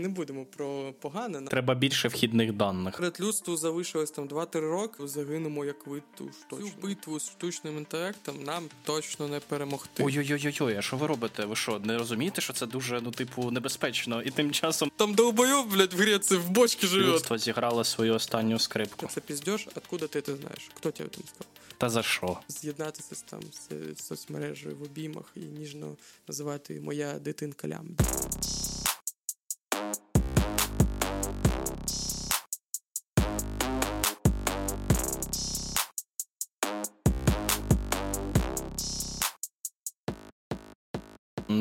Не будемо про погане. Треба більше вхідних даних. Перед людству залишилось там 2-3 роки. Загинемо як вид ту Цю битву з штучним інтелектом нам точно не перемогти. Ой-ой-ой, а що ви робите? Ви що, не розумієте, що це дуже, ну, типу, небезпечно? І тим часом там долбойов, блядь, в Греції в бочці живе. Людство зіграло свою останню скрипку. Це піздєш, откуда ти це знаєш? Хто тебе там сказав? Та за що? З'єднатися з там з соцмережею в обіймах і ніжно називати моя дитинка лям.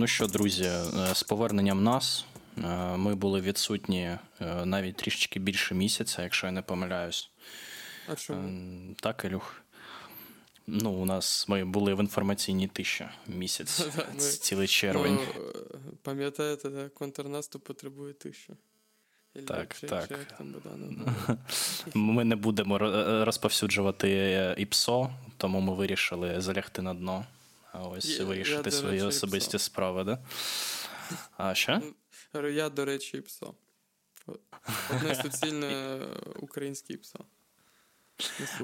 Що, друзі, е, з поверненням нас е, ми були відсутні е, навіть трішечки більше місяця, якщо я не помиляюсь. А чому? Так, Ілюх. Ну, у нас ми були в інформаційній тиші місяць, цілий червень. Ну, Пам'ятаєте, контрнаступ потребує тиші. Так, так. Ми не будемо розповсюджувати ІПСО, тому ми вирішили залягти на дно. А ось я, вирішити я, свої особисті псо. справи, да? А що? Я, до речі, і псо. Одне суцільне українське псо.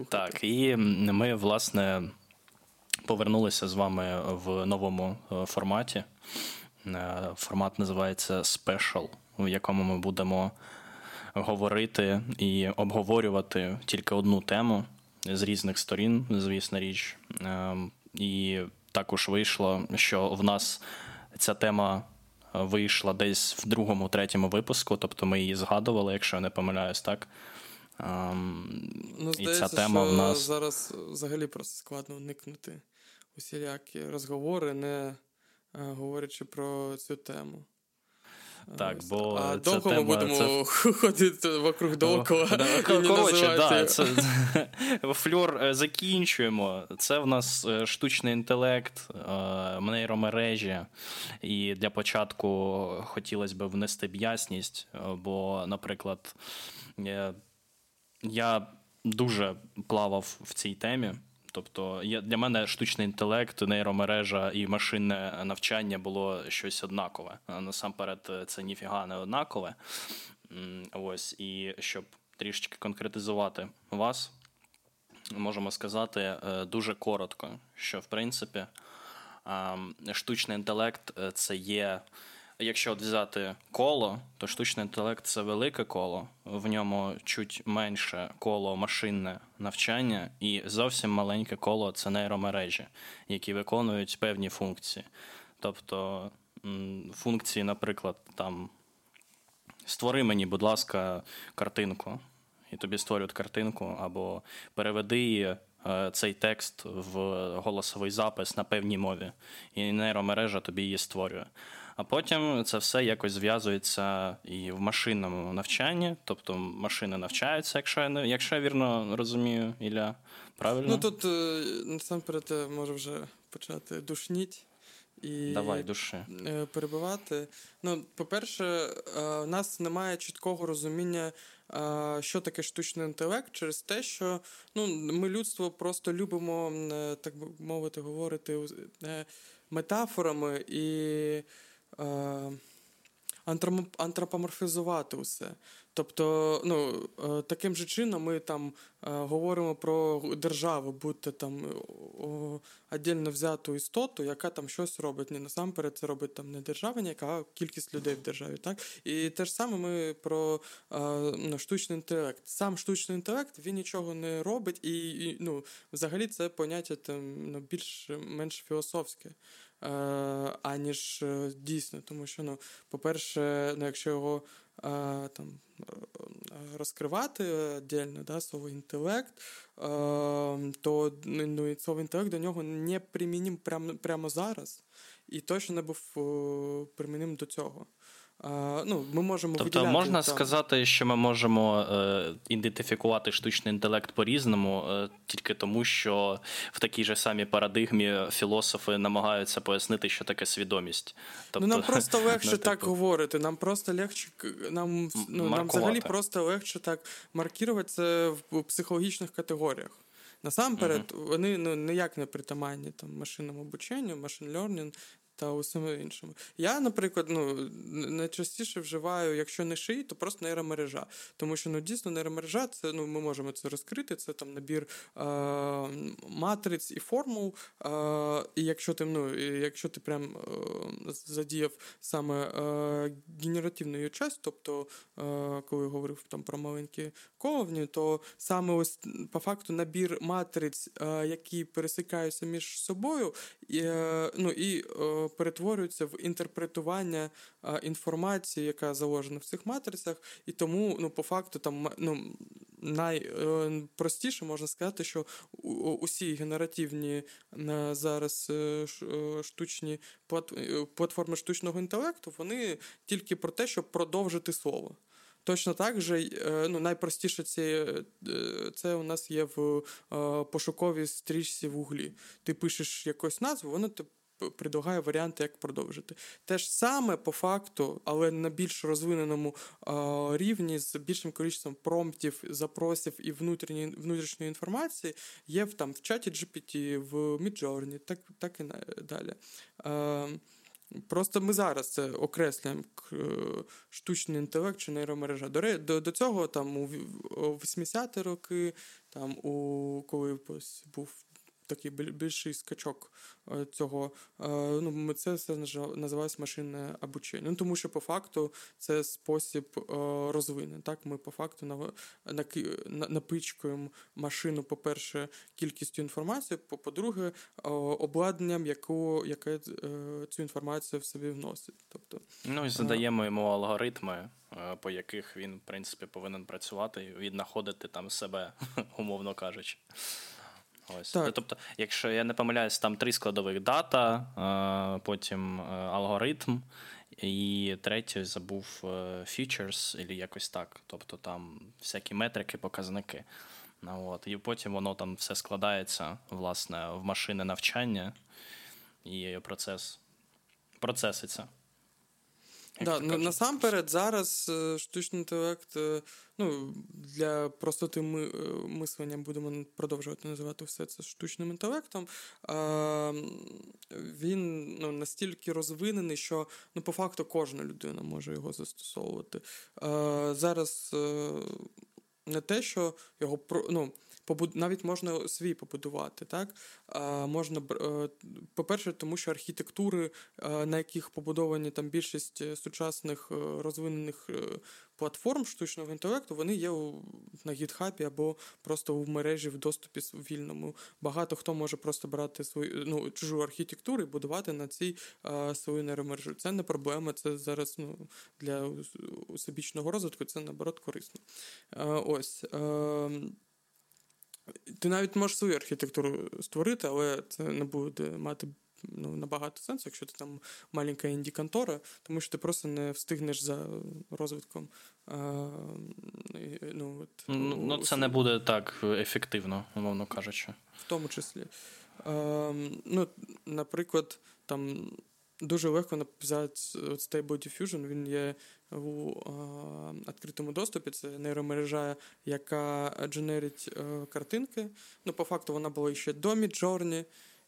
Так, і ми, власне, повернулися з вами в новому е, форматі. Е, формат називається Special, в якому ми будемо говорити і обговорювати тільки одну тему з різних сторін, звісно річ. Ем, і також вийшло, що в нас ця тема е, вийшла десь в другому, третьому випуску, тобто ми її згадували, якщо я не помиляюсь, так. Um, ну, здається, і ця тема що в нас зараз взагалі просто складно уникнути усілякі розговори, не е, говорячи про цю тему. Так, бо А довго тема, ми будемо це... ходити вокруг довкола. Коротше, да, це фльор е, закінчуємо. Це в нас е, штучний інтелект, е, нейромережі. І для початку хотілося б внести б ясність, бо, наприклад, я дуже плавав в цій темі. Тобто для мене штучний інтелект, нейромережа і машинне навчання було щось однакове. Насамперед, це ніфіга не однакове. Ось, і щоб трішечки конкретизувати вас, можемо сказати е, дуже коротко, що в принципі штучний інтелект е, це є Якщо от взяти коло, то штучний інтелект це велике коло, в ньому чуть менше коло машинне навчання, і зовсім маленьке коло це нейромережі, які виконують певні функції. Тобто функції, наприклад, там створи мені, будь ласка, картинку, і тобі створюють картинку, або переведи. Е, цей текст в голосовий запис на певній мові, і нейромережа тобі її створює. А потім це все якось зв'язується і в машинному навчанні, тобто машини навчаються, якщо я не якщо я вірно розумію, Ілля. Правильно? Ну тут е, насамперед може вже почати душніть. І Давай, душі. Е, перебивати. Ну, по-перше, е, у нас немає чіткого розуміння, що таке штучний інтелект, через те, що ну, ми людство просто любимо, так би мовити, говорити метафорами і Е, антропоморфізувати усе. Тобто, ну, е, таким же чином ми там е, говоримо про державу, будь-то там віддільно взяту істоту, яка там щось робить. Не насамперед це робить там не держава, яка а кількість людей в державі. Так? І те ж саме ми про ну, штучний інтелект. Сам штучний інтелект він нічого не робить, і, і ну, взагалі це поняття там ну, більш-менш філософське. Е, аніж е, дійсно. Тому що, ну, по-перше, ну, якщо його е, там розкривати дільно, да, слово інтелект, то ну, і слово інтелект до нього не примінім прямо, прямо зараз, і точно не був приміним до цього ну, ми можемо Тобто можна там... сказати, що ми можемо е, ідентифікувати штучний інтелект по-різному, е, тільки тому, що в такій же самій парадигмі філософи намагаються пояснити, що таке свідомість. Тобто, ну, Нам просто легше ну, так типу... говорити. Нам просто легше нам, ну, нам взагалі просто легше так маркувати це в психологічних категоріях. Насамперед, uh-huh. вони ну, ніяк не притаманні там машинному обученню, машин learning, та усіми іншими. Я, наприклад, ну, найчастіше вживаю, якщо не шиї, то просто нейромережа. Тому що ну, дійсно нейромережа, це ну, ми можемо це розкрити, це там набір е- матриць і формул. Е- і якщо ти ну, якщо ти прям е- задіяв саме е- генеративну часть, тобто коли я говорив там про маленькі ковні, то саме ось по факту набір матриць, які пересикаються між собою, і, ну, і перетворюються в інтерпретування інформації, яка заложена в цих матрицях, і тому ну, по факту там ну, найпростіше можна сказати, що усі генеративні зараз е, е, штучні е, платформи штучного інтелекту, вони тільки про те, щоб продовжити слово. Точно так же ну, найпростіше це це у нас є в пошуковій стрічці в углі. Ти пишеш якусь назву, воно предлагає варіанти, як продовжити. Те ж саме по факту, але на більш розвиненому е, рівні з більшим кількістю промптів, запросів і внутрішньої інформації є в там в чаті GPT, в Midjourney, так так і далі. Е, Просто ми зараз це окреслюємо штучний інтелект чи нейромережа. До до, до цього там у 80-ті роки, там у коли був такий більший скачок е, цього. Е, ну, Це все називається машинне обучення. Ну, Тому що по факту це спосіб е, розвинення. Так? Ми по факту напичкуємо машину, по-перше, кількістю інформації, по-друге, обладнанням, яку, яке цю інформацію в собі вносить. Тобто, Ну і задаємо йому алгоритми. По яких він, в принципі, повинен працювати і віднаходити там себе, умовно кажучи. Ось. Так. Тобто, якщо я не помиляюсь, там три складових дата, потім е, алгоритм, і третє забув е, features, або якось так. Тобто там всякі метрики, показники. Ну, от. І потім воно там все складається власне, в машини навчання, і процес процеситься. Да, Насамперед, зараз е, штучний інтелект ну, для простоти ми, е, мислення будемо продовжувати називати все це штучним інтелектом. Він ну, настільки розвинений, що ну, по факту кожна людина може його застосовувати. Зараз е, не те, що його ну, навіть можна свій побудувати. так? Можна, е, По-перше, тому що архітектури, на яких побудовані там більшість е, сучасних е, розвинених платформ штучного інтелекту, вони є на гітхабі або просто в мережі в доступі вільному. Багато хто може просто брати свою ну, чужу архітектуру і будувати на цій свою нейромережу. Це не проблема, це зараз ну, для усебічного розвитку, це наоборот корисно. Ось. Ем, ти навіть можеш свою архітектуру створити, але це не буде мати ну, набагато сенсу, якщо ти там маленька інді-контора, тому що ти просто не встигнеш за розвитком. А, ну, от, ну, ну, Це не буде так ефективно, умовно кажучи. В тому числі. А, ну, Наприклад, там дуже легко написати Stable Diffusion, він є у відкритому доступі. Це нейромережа, яка дженерить е, картинки. Ну, по факту, вона була ще до Midjourney,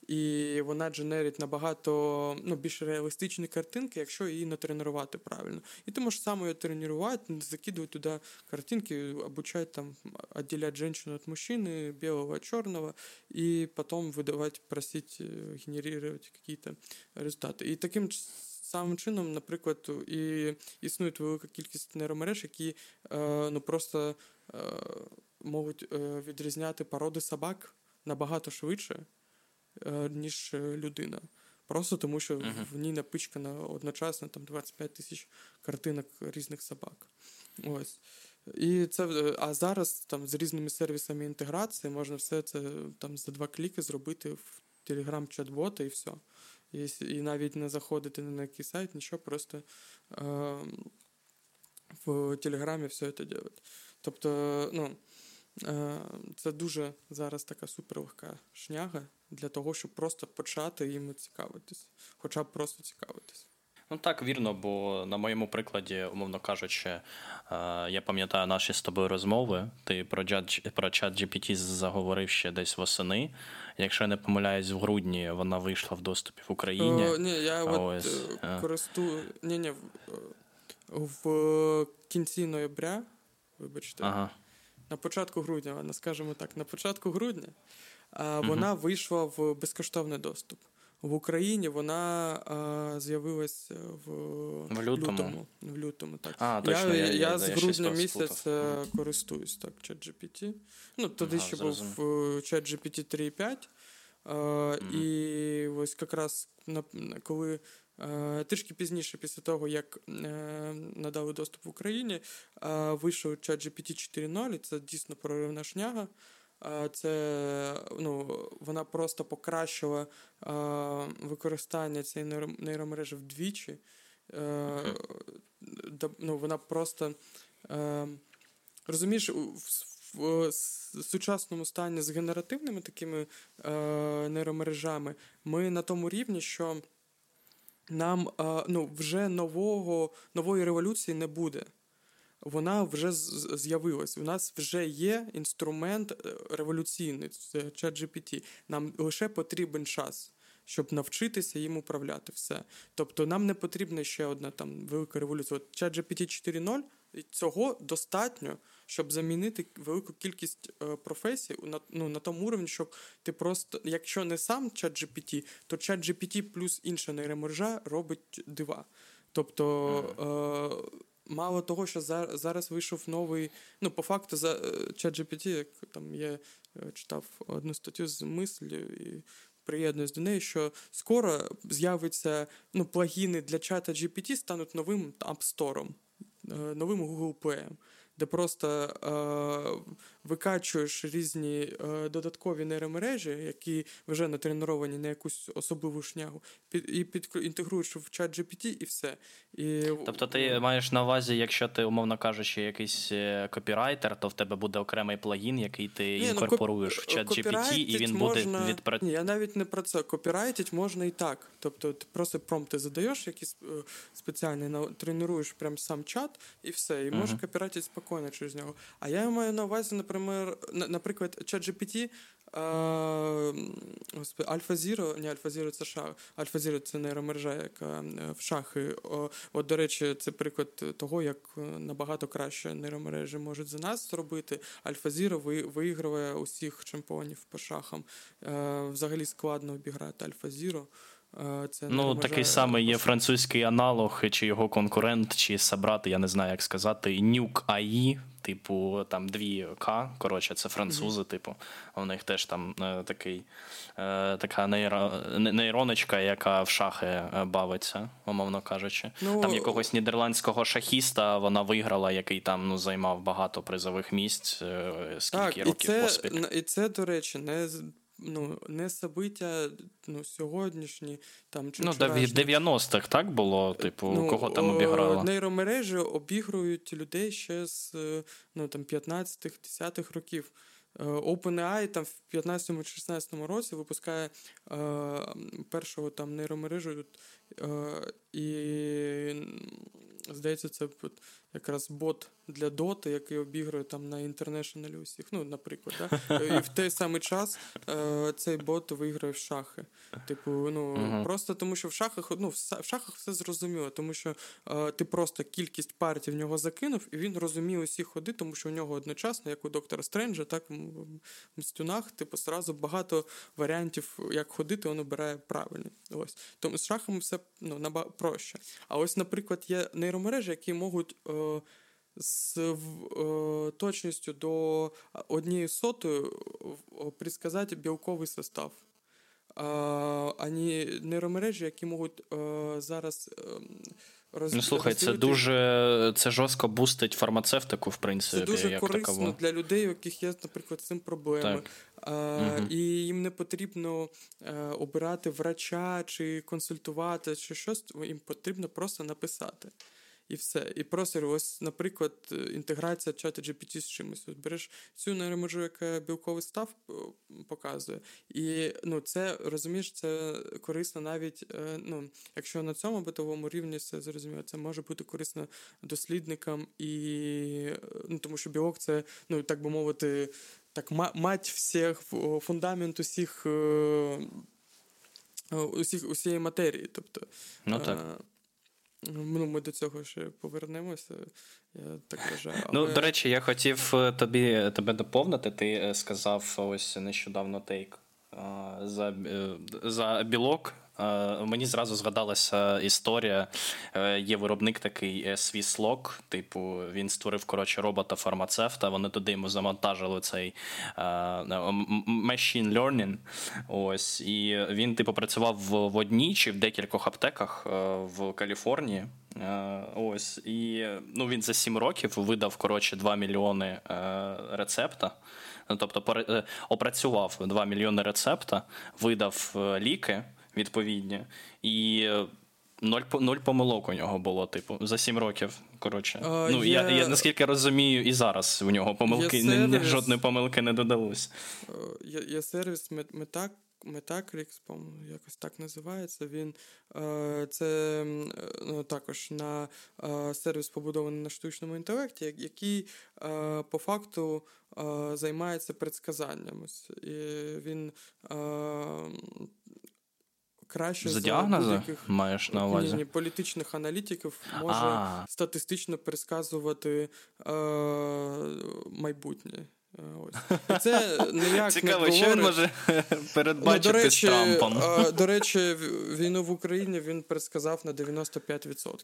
і вона дженерить набагато ну, більш реалістичні картинки, якщо її натренувати правильно. І ти можеш саме її тренувати, закидувати туди картинки, обучать там отделять женщину от мужчины, белого от черного, и потом выдавать, просить э, генерировать какие-то результаты. І таким самим чином, наприклад, і існує велика кількість нейромереж, які е, ну, просто е, можуть е, відрізняти породи собак набагато швидше, ніж людина. Просто тому, що uh-huh. в ній напичкано одночасно там 25 тисяч картинок різних собак. Ось. І це, А зараз там з різними сервісами інтеграції можна все це там за два кліки зробити в Telegram-чат-бота і все і і навіть не заходити на який сайт, нічого, просто е, в Телеграмі все це робити. Тобто, ну, е, це дуже зараз така суперлегка шняга для того, щоб просто почати їм цікавитись, хоча б просто цікавитись. Ну так, вірно, бо на моєму прикладі, умовно кажучи, е, я пам'ятаю наші з тобою розмови. Ти про про чат GPT заговорив ще десь восени. Якщо я не помиляюсь, в грудні вона вийшла в доступі в Україні. О, Ні, я Ось, от. Е, користую. Ні, ні, в кінці ноября, вибачте, ага. на початку грудня, скажімо так, на початку грудня вона угу. вийшла в безкоштовний доступ. В Україні вона а, з'явилась в, в лютому. лютому. В лютому так. А, точно, Я я, я, я з грудня місяця користуюсь так, ChatGPT. Ну, тоді ага, ще зрозуміло. був ChatGPT 3.5. А, mm. І ось якраз на, коли а, трішки пізніше, після того, як надали доступ в Україні, вийшов ChatGPT 4.0, і це дійсно проривна шняга це ну, вона просто покращила використання цієї нейромережі вдвічі. Ну, Вона просто розумієш, в сучасному стані з генеративними такими нейромережами ми на тому рівні, що нам ну, вже нового, нової революції не буде вона вже з'явилась. У нас вже є інструмент е, революційний, це ChatGPT. Нам лише потрібен час. Щоб навчитися їм управляти все. Тобто нам не потрібна ще одна там велика революція. От ChatGPT 4.0 цього достатньо, щоб замінити велику кількість е, професій на ну, на тому рівні, щоб ти просто, якщо не сам ChatGPT, то ChatGPT плюс інша нейромережа робить дива. Тобто. Е- мало того, що зараз вийшов новий. Ну, по факту, за е, ChatGPT, як там я е, читав одну статтю з мислю і приєднуюсь до неї, що скоро з'явиться ну, плагіни для чата GPT стануть новим App Store, е, новим Google Play де просто е, викачуєш різні е, додаткові нейромережі, які вже натреновані на якусь особливу шнягу, під, і під, інтегруєш в чат GPT і все. І, Тобто ти маєш на увазі, якщо ти, умовно кажучи, якийсь е, копірайтер, то в тебе буде окремий плагін, який ти Ні, інкорпоруєш ну, в чат GPT, і він можна... буде відпрацьовувати. Ні, я навіть не про це. Копірайтить можна і так. Тобто ти просто промпти задаєш, якісь е, спеціальні, тренуєш прям сам чат, і все. І можеш uh-huh. копірайтити спокійно спокійно через нього. А я маю на увазі, наприклад, наприклад, ChatGPT, господи, AlphaZero, не AlphaZero це шах. AlphaZero це нейромережа, яка е, в шахи. От, до речі, це приклад того, як е, набагато краще нейромережі можуть за нас зробити. AlphaZero виігрує усіх чемпіонів по шахам. Е, взагалі складно обіграти AlphaZero. Це Ну, такий самий є французький аналог, чи його конкурент, чи собрат, я не знаю, як сказати, Nuke AI, типу, там дві К. Коротше, це французи, mm-hmm. типу. У них теж там е, такий, е, така нейро, нейроночка, яка в шахи е, бавиться, умовно кажучи. Ну, Там якогось нідерландського шахіста вона виграла, який там ну, займав багато призових місць, е, скільки так, років і це, поспіль. І це, до речі, не ну, не собиття ну, сьогоднішні там чи Ну, в 90-х так було, типу, ну, кого там обіграли? Нейромережі обігрують людей ще з ну, там, 15-10-х років. Е, OpenAI там в 15-16 році випускає е, першого там нейромережу, е, і здається, це якраз бот для доти, який обігрує там на інтернешнлі усіх. Ну, наприклад, да? і в той самий час е, цей бот виграє в шахи. Типу, ну uh-huh. просто тому, що в шахах ну, в шахах все зрозуміло, тому що е, ти просто кількість партій в нього закинув, і він розуміє усі ходи, тому що у нього одночасно, як у доктора Стренджа, так в мстюнах, типу, сразу багато варіантів, як ходити, він обирає правильно. Ось тому з шахами все ну, набагато проще. А ось, наприклад, є нейромережі, які можуть. Е, з е, точністю до однієї сотої предсказати білковий состав. Ані нейромережі, які можуть е, зараз ем, роз... Ну, слухай, це дуже це жорстко бустить фармацевтику, в принципі. Це дуже як корисно таково. для людей, у яких є, наприклад, з цим проблеми. А, угу. І їм не потрібно е, обирати врача чи консультувати, чи щось, їм потрібно просто написати. І все. І просто ось, наприклад, інтеграція чату GPT з чимось. Ось береш цю нейромережу, яка білковий став показує. І ну, це розумієш, це корисно навіть, е, ну, якщо на цьому битовому рівні все зрозуміло, це може бути корисно дослідникам і ну, тому що білок це, ну так би мовити, так мать всіх фундамент усіх. Е, усіх усієї матерії. Тобто, ну, так. Ну, Ми до цього ще повернемося, я так вважаю. Ну, Але... Ну, до речі, я хотів е, тобі тебе доповнити. Ти е, сказав ось нещодавно тейк за, за білок. Мені зразу згадалася історія. Е, є виробник такий Swisslog, типу, він створив коротше робота-фармацевта. Вони туди йому завантажили цей machine learning. Ось, і він, типу, працював в одній чи в декількох аптеках е, в Каліфорнії. Е, ось, і ну, він за 7 років видав коротше 2 мільйони рецепта. Ну, тобто, опрацював 2 мільйони рецепта, видав ліки відповідні. І е, нуль нуль помилок у нього було, типу, за сім років. Коротше. А, ну, є... Я я наскільки розумію, і зараз у нього помилки сервіс... жодної помилки не додалось. Е, є є сервіс Метак. Metacrix, по-моєму, якось так називається. Він е, це ну, також на сервіс побудований на штучному інтелекті, який по факту займається предсказанням. І він краще за діагнози маєш на увазі? Ні, ні, політичних аналітиків може А-а-а. статистично предсказувати е, майбутнє. Е, ось. І це ніяк Цікаво, не що він може передбачити ну, до речі, з Трампом. До речі, війну в Україні він предсказав на 95%.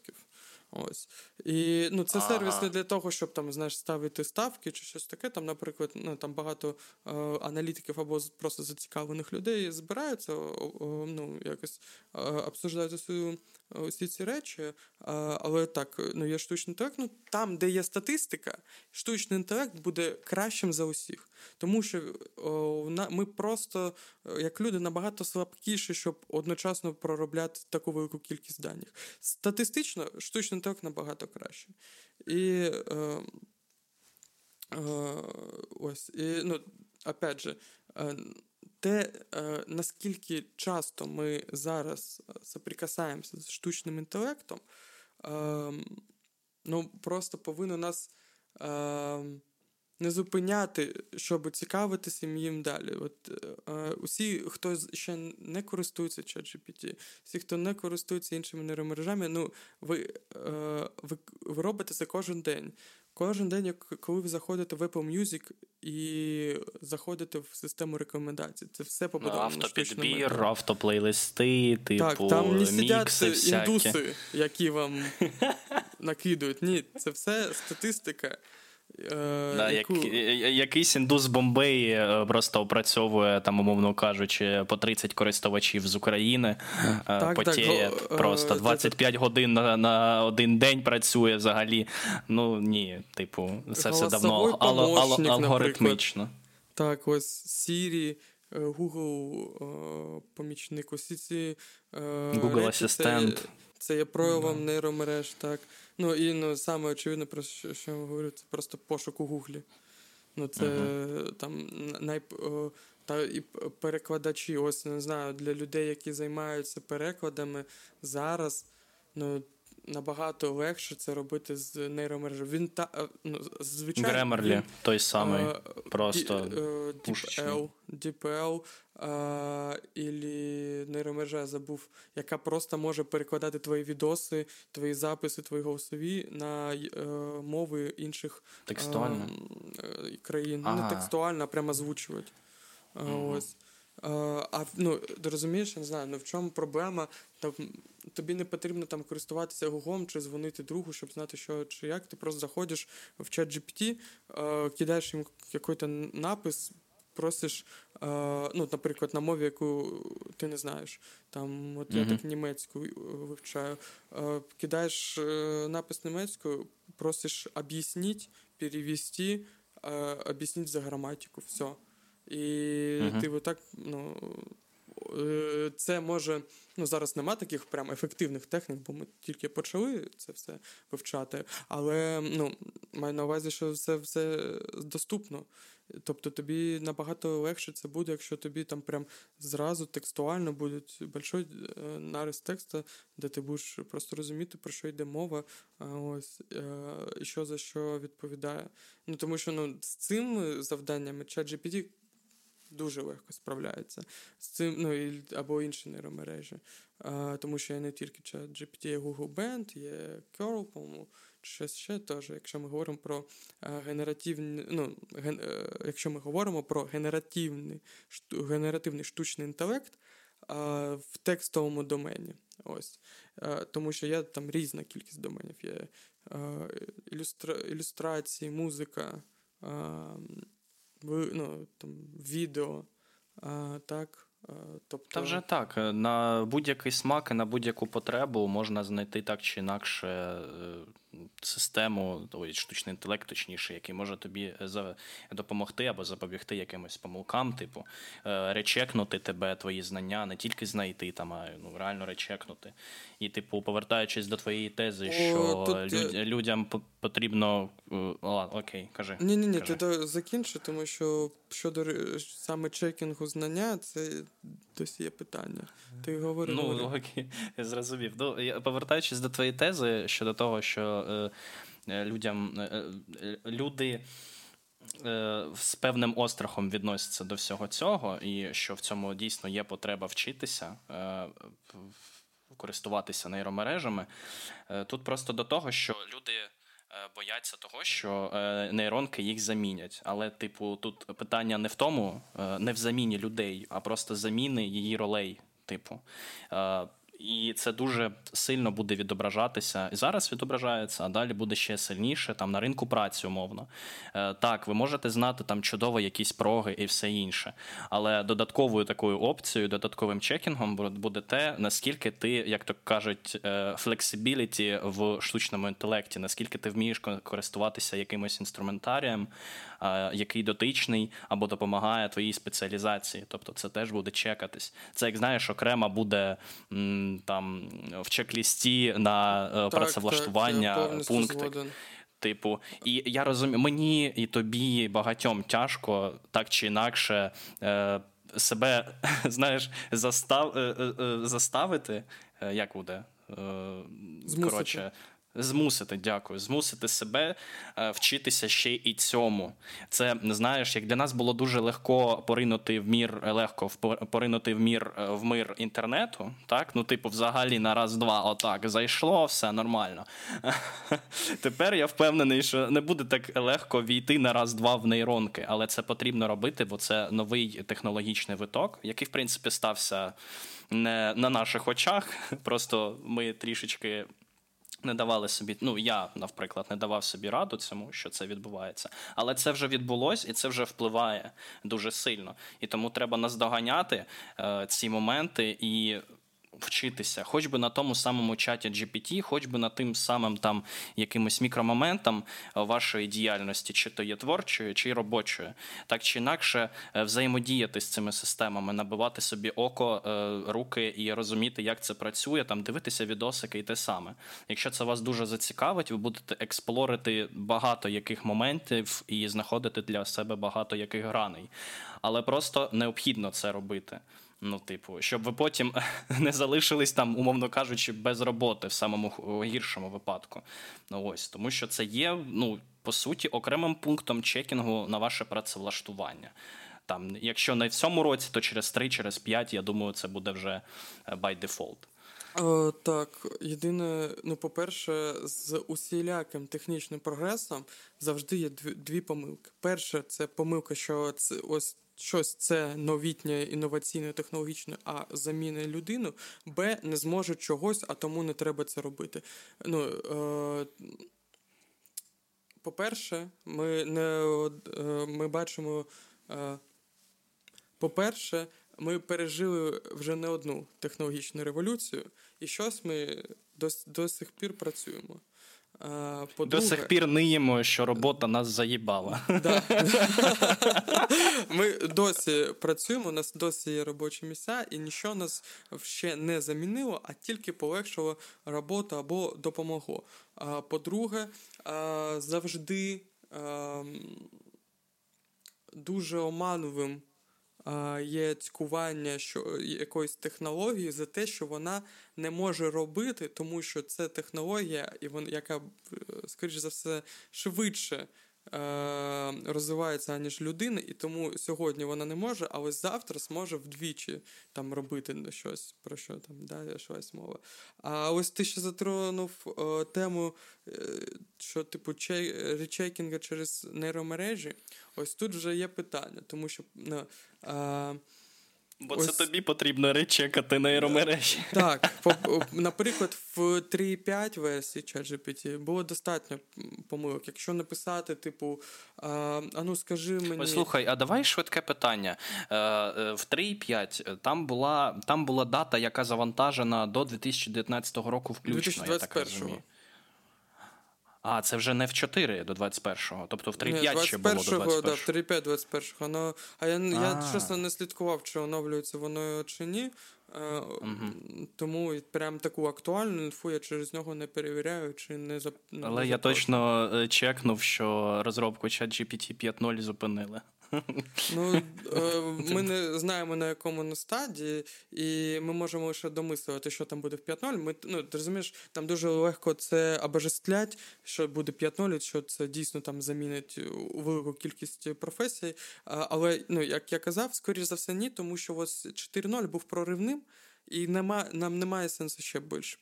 Ось. І ну, це ага. сервіс не для того, щоб там, знаєш, ставити ставки чи щось таке. Там, наприклад, ну, там багато е, аналітиків або просто зацікавлених людей збираються, о, ну, якось е, обсуждають усю, усі ці речі. Е, але так, ну, є штучний інтелект. Ну, там, де є статистика, штучний інтелект буде кращим за усіх. Тому що о, ми просто, як люди, набагато слабкіші, щоб одночасно проробляти таку велику кількість даних. Статистично, штучний інтелект набагато краще. І е, е, ось, і, ну, опять же, е, те, е, наскільки часто ми зараз соприкасаємося з штучним інтелектом, е, ну, просто повинно нас. Е, не зупиняти, щоб цікавитися їм далі. От е, Усі, хто ще не користується ChatGPT, всі, хто не користується іншими нейромережами, ну ви, е, ви, ви робите це кожен день. Кожен день, коли ви заходите в Apple Music і заходите в систему рекомендацій, це все побудовано. Автопідбір, автоплейлисти, типу, так, там не сидять індуси, які вам накидують. Ні, це все статистика. Е, да, яку... як, Якийсь індус Бомбей е, просто опрацьовує, там, умовно кажучи, по 30 користувачів з України, е, так, потіє так, просто 25 годин на на один день працює взагалі. Ну ні, типу, це все давно ал- ал- алгоритмічно. Так, ось Siri, Google помічник, усі ці Google Асистент. Це, це є проявом нейромереж, так. Ну і ну, саме очевидно, про що, що я говорю, це просто пошук у Гуглі. Ну, це uh-huh. там най, та і перекладачі, ось не знаю, для людей, які займаються перекладами зараз, ну. Набагато легше це робити з нейромережі. Він та ну, звичайно Гремерлі, той самий. А, просто DeepL, DeepL ілі нейромережа я забув, яка просто може перекладати твої відоси, твої записи, твої голосові на е, мови інших текстуально е, країн. Ага. Не текстуально, а прямо озвучувати. Угу. Ось. А ну, ти розумієш, я не знаю, ну в чому проблема? Там, тобі не потрібно там користуватися гуглом чи дзвонити другу, щоб знати, що чи як. Ти просто заходиш в чат GPT, кидаєш їм якийсь напис, просиш, е, ну, наприклад, на мові, яку ти не знаєш. Там, от Я так німецьку вивчаю. Е, кидаєш е, напис німецькою, просиш об'яснити, перевести, об'яснити за граматику, все. І uh-huh. ти отак, ну, е, це може. Ну, зараз нема таких прям ефективних технік, бо ми тільки почали це все вивчати. Але ну, маю на увазі, що це все доступно. Тобто тобі набагато легше це буде, якщо тобі там прям зразу текстуально буде большой е, нарис тексту, де ти будеш просто розуміти, про що йде мова, ось і що за що відповідає. Ну тому що ну, з цим завданнями ChatGPT дуже легко справляється з цим, ну або інші нейромережі. А, Тому що є не тільки ChatGPT, є Google Band, є Curl, по-моєму, щось ще теж. Якщо ми говоримо про генеративні, ну, ген, е, якщо ми говоримо про генеративний генеративний штучний інтелект в текстовому домені. Ось. А, тому що є там різна кількість доменів. Є ілюстра, ілюстрації, музика ну, там, відео. а, так. Тобто... Та вже так. Е, на будь-який смак і на будь-яку потребу можна знайти так чи інакше е, систему, ой, штучний інтелект, точніше, який може тобі допомогти або запобігти якимось помилкам, типу е, речекнути тебе, твої знання, не тільки знайти там, а ну, реально речекнути. І, типу, повертаючись до твоєї тези, що О, тут... люд, людям потрібно. О, окей, кажи. Ні, ні, ні, ти закінчи, тому що щодо саме чекінгу знання, це досі є питання. Ти говорив. Ну, окей, я зрозумів. Ну, повертаючись до твоєї тези щодо того, що е, е людям е, люди. З певним острахом відносяться до всього цього, і що в цьому дійсно є потреба вчитися, користуватися нейромережами. Тут просто до того, що люди бояться того, що нейронки їх замінять. Але, типу, тут питання не в тому, не в заміні людей, а просто заміни її ролей. Типу, і це дуже сильно буде відображатися. І зараз відображається, а далі буде ще сильніше там на ринку праці, умовно. Е, так, ви можете знати там чудово якісь проги і все інше. Але додатковою такою опцією, додатковим чекінгом буде те, наскільки ти, як то кажуть, флексибіліті в штучному інтелекті, наскільки ти вмієш користуватися якимось інструментарієм, який дотичний або допомагає твоїй спеціалізації. Тобто це теж буде чекатись. Це як знаєш, окремо буде там в чек-лісті на е, так, працевлаштування так, пунктик. Типу, і я розумію, мені і тобі і багатьом тяжко так чи інакше е, себе знаєш, застав, е, е, е заставити. Як буде? Коротше, Змусити, дякую, змусити себе е, вчитися ще і цьому. Це знаєш, як для нас було дуже легко поринути в мір, легко поринути в мір е, в мир інтернету. Так, ну, типу, взагалі на раз-два, отак зайшло, все нормально. Тепер я впевнений, що не буде так легко війти на раз-два в нейронки, але це потрібно робити, бо це новий технологічний виток, який в принципі стався не на наших очах. Просто ми трішечки не давали собі, ну я, наприклад, не давав собі раду цьому, що це відбувається. Але це вже відбулось і це вже впливає дуже сильно. І тому треба наздоганяти е, ці моменти і вчитися, хоч би на тому самому чаті GPT, хоч би на тим самим там якимось мікромоментам е, вашої діяльності, чи то є творчою, чи робочою, так чи інакше е, взаємодіяти з цими системами, набивати собі око, е, руки і розуміти, як це працює, там дивитися відосики і те саме. Якщо це вас дуже зацікавить, ви будете експлорити багато яких моментів і знаходити для себе багато яких граней. Але просто необхідно це робити. Ну, типу, щоб ви потім не залишились там, умовно кажучи, без роботи в самому гіршому випадку. Ну ось, тому що це є, ну, по суті, окремим пунктом чекінгу на ваше працевлаштування. Там, якщо не в цьому році, то через 3, через 5, я думаю, це буде вже е, by default. О, Так, єдине, ну, по-перше, з усіляким технічним прогресом завжди є дві, дві помилки. Перше, це помилка, що це ось щось це новітнє, інноваційне, технологічне, а заміни людину, Б не зможе чогось, а тому не треба це робити. Ну, е, По-перше, ми не, е, ми бачимо. Е, По-перше, ми пережили вже не одну технологічну революцію, і щось ми до, до сих пір працюємо. До сих пір ниємо, що робота нас заїбала. Да. Ми досі працюємо, у нас досі є робочі місця, і нічого нас ще не замінило, а тільки полегшило роботу або допомогло. По-друге, завжди дуже оманливим є цькування що, якоїсь технології за те, що вона не може робити, тому що це технологія, і вона, яка, скоріш за все, швидше Е, розвивається аніж людина, і тому сьогодні вона не може, але завтра зможе вдвічі там робити щось, про що там да, щось мова. А ось ти ще затронув е, тему, е, що типу чей, речекінга через нейромережі. Ось тут вже є питання, тому що. Ну, е, Бо Ось... це тобі потрібно речекати нейромережі. Так, наприклад, в 3.5 версії ChatGPT було достатньо помилок. Якщо написати, типу, а, а ну скажи мені. Ой, слухай, а давай швидке питання. Е, е, в 3.5 там була там була дата, яка завантажена до 2019 року включно. 2021. я так розумію. А, це вже не в 4 до 21-го, тобто в 3.5 ще було до 21-го. Да, в 3.5 21-го. Воно... А я, я чесно не слідкував, чи оновлюється воно чи ні. Угу. Тому прям таку актуальну інфу я через нього не перевіряю, чи не зап... Але не я точно е, чекнув, що розробку ChatGPT 5.0 зупинили. Ну, е, Ми не знаємо на якому на стадії, і ми можемо лише домислювати, що там буде в 5.0. Ми, ну, Ти розумієш, там дуже легко це обожествлять, що буде 5.0, що це дійсно там замінить велику кількість професій. Але, ну, як я казав, скоріш за все, ні, тому що ось 4.0 був проривним. І нема, нам немає сенсу ще більше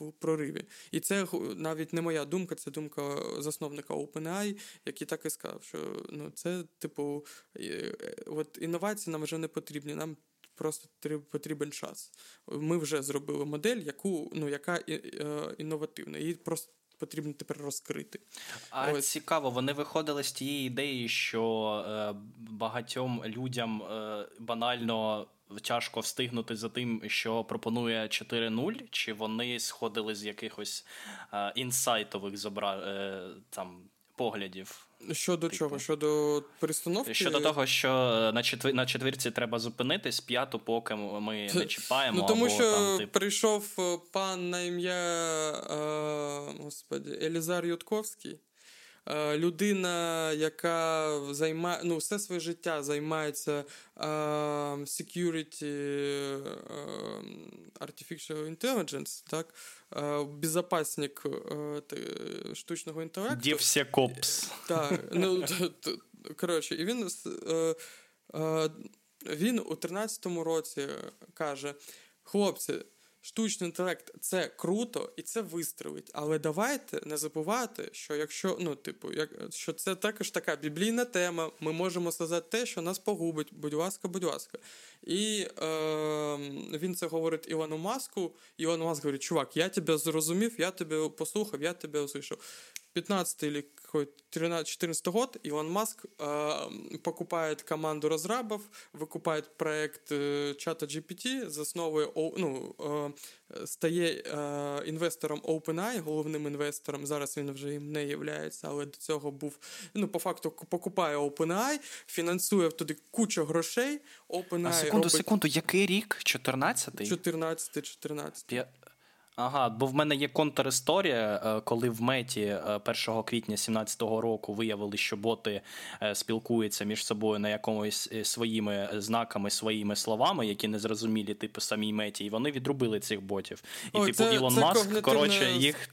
в прориві. І це навіть не моя думка, це думка засновника OpenAI, який так і сказав, що ну, це, типу, е, от інновації нам вже не потрібні. Нам просто потрібен час. Ми вже зробили модель, яку, ну, яка е, інновативна. Її просто. Потрібно тепер розкрити. А Ось. цікаво, вони виходили з тієї ідеї, що е, багатьом людям е, банально тяжко встигнути за тим, що пропонує 4.0, чи вони сходили з якихось е, інсайтових зобра... е, там поглядів? Щодо типу. чого? Щодо перестановки? Щодо того, що на четвір... на четвірці треба зупинитись, п'яту, поки ми не чіпаємо. Ну тому або, що там, типу... прийшов е, пан на ім'я е, господи, Елізар Ютковський. Е, людина, яка займає ну, все своє життя займається uh, security uh, artificial intelligence, так? Безопасник штучного інтелекту. Дівсякопс. Так, ну, коротше, і він він у 13-му році каже: хлопці штучний інтелект це круто і це вистрелить. Але давайте не забувати, що якщо ну, типу, як що це також така біблійна тема, ми можемо сказати те, що нас погубить. Будь ласка, будь ласка. І е, він це говорить Івану Маску. Іван Маск говорить, чувак, я тебе зрозумів, я тебе послухав, я тебе услышав. 15 или 13-14 год Илон Маск э, покупает команду разрабов, выкупает проект э, чата GPT, засновує ну, э, стає е, інвестором OpenAI, головним інвестором. Зараз він вже їм не являється, але до цього був ну, по факту покупає OpenAI, фінансує туди кучу грошей. OpenAI А секунду, робить... секунду, який рік? 14-й? 14-14. Ага, бо в мене є контрісторія, е, коли в меті 1 е, квітня 2017 року виявили, що боти е, спілкуються між собою на якомусь своїми знаками, своїми словами, які не зрозумілі, типу самій меті, і вони відрубили цих ботів. І Ой, типу це, Ілон це Маск, когнитивне... коротше, їх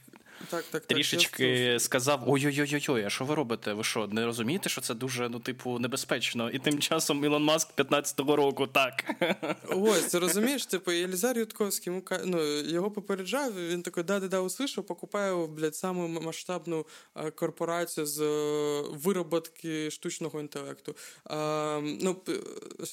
так, так, трішечки так, сказав: ой-ой-ой, а що ви робите? Ви що, не розумієте, що це дуже ну, типу, небезпечно? І тим часом Ілон Маск 15-го року так. Ось, ти розумієш, типу, Єлізар Ютковський ну, його попереджав, він такий, да-да-да, услышав, покупаю, блядь, саму масштабну корпорацію з е, вироботки штучного інтелекту. А, ну,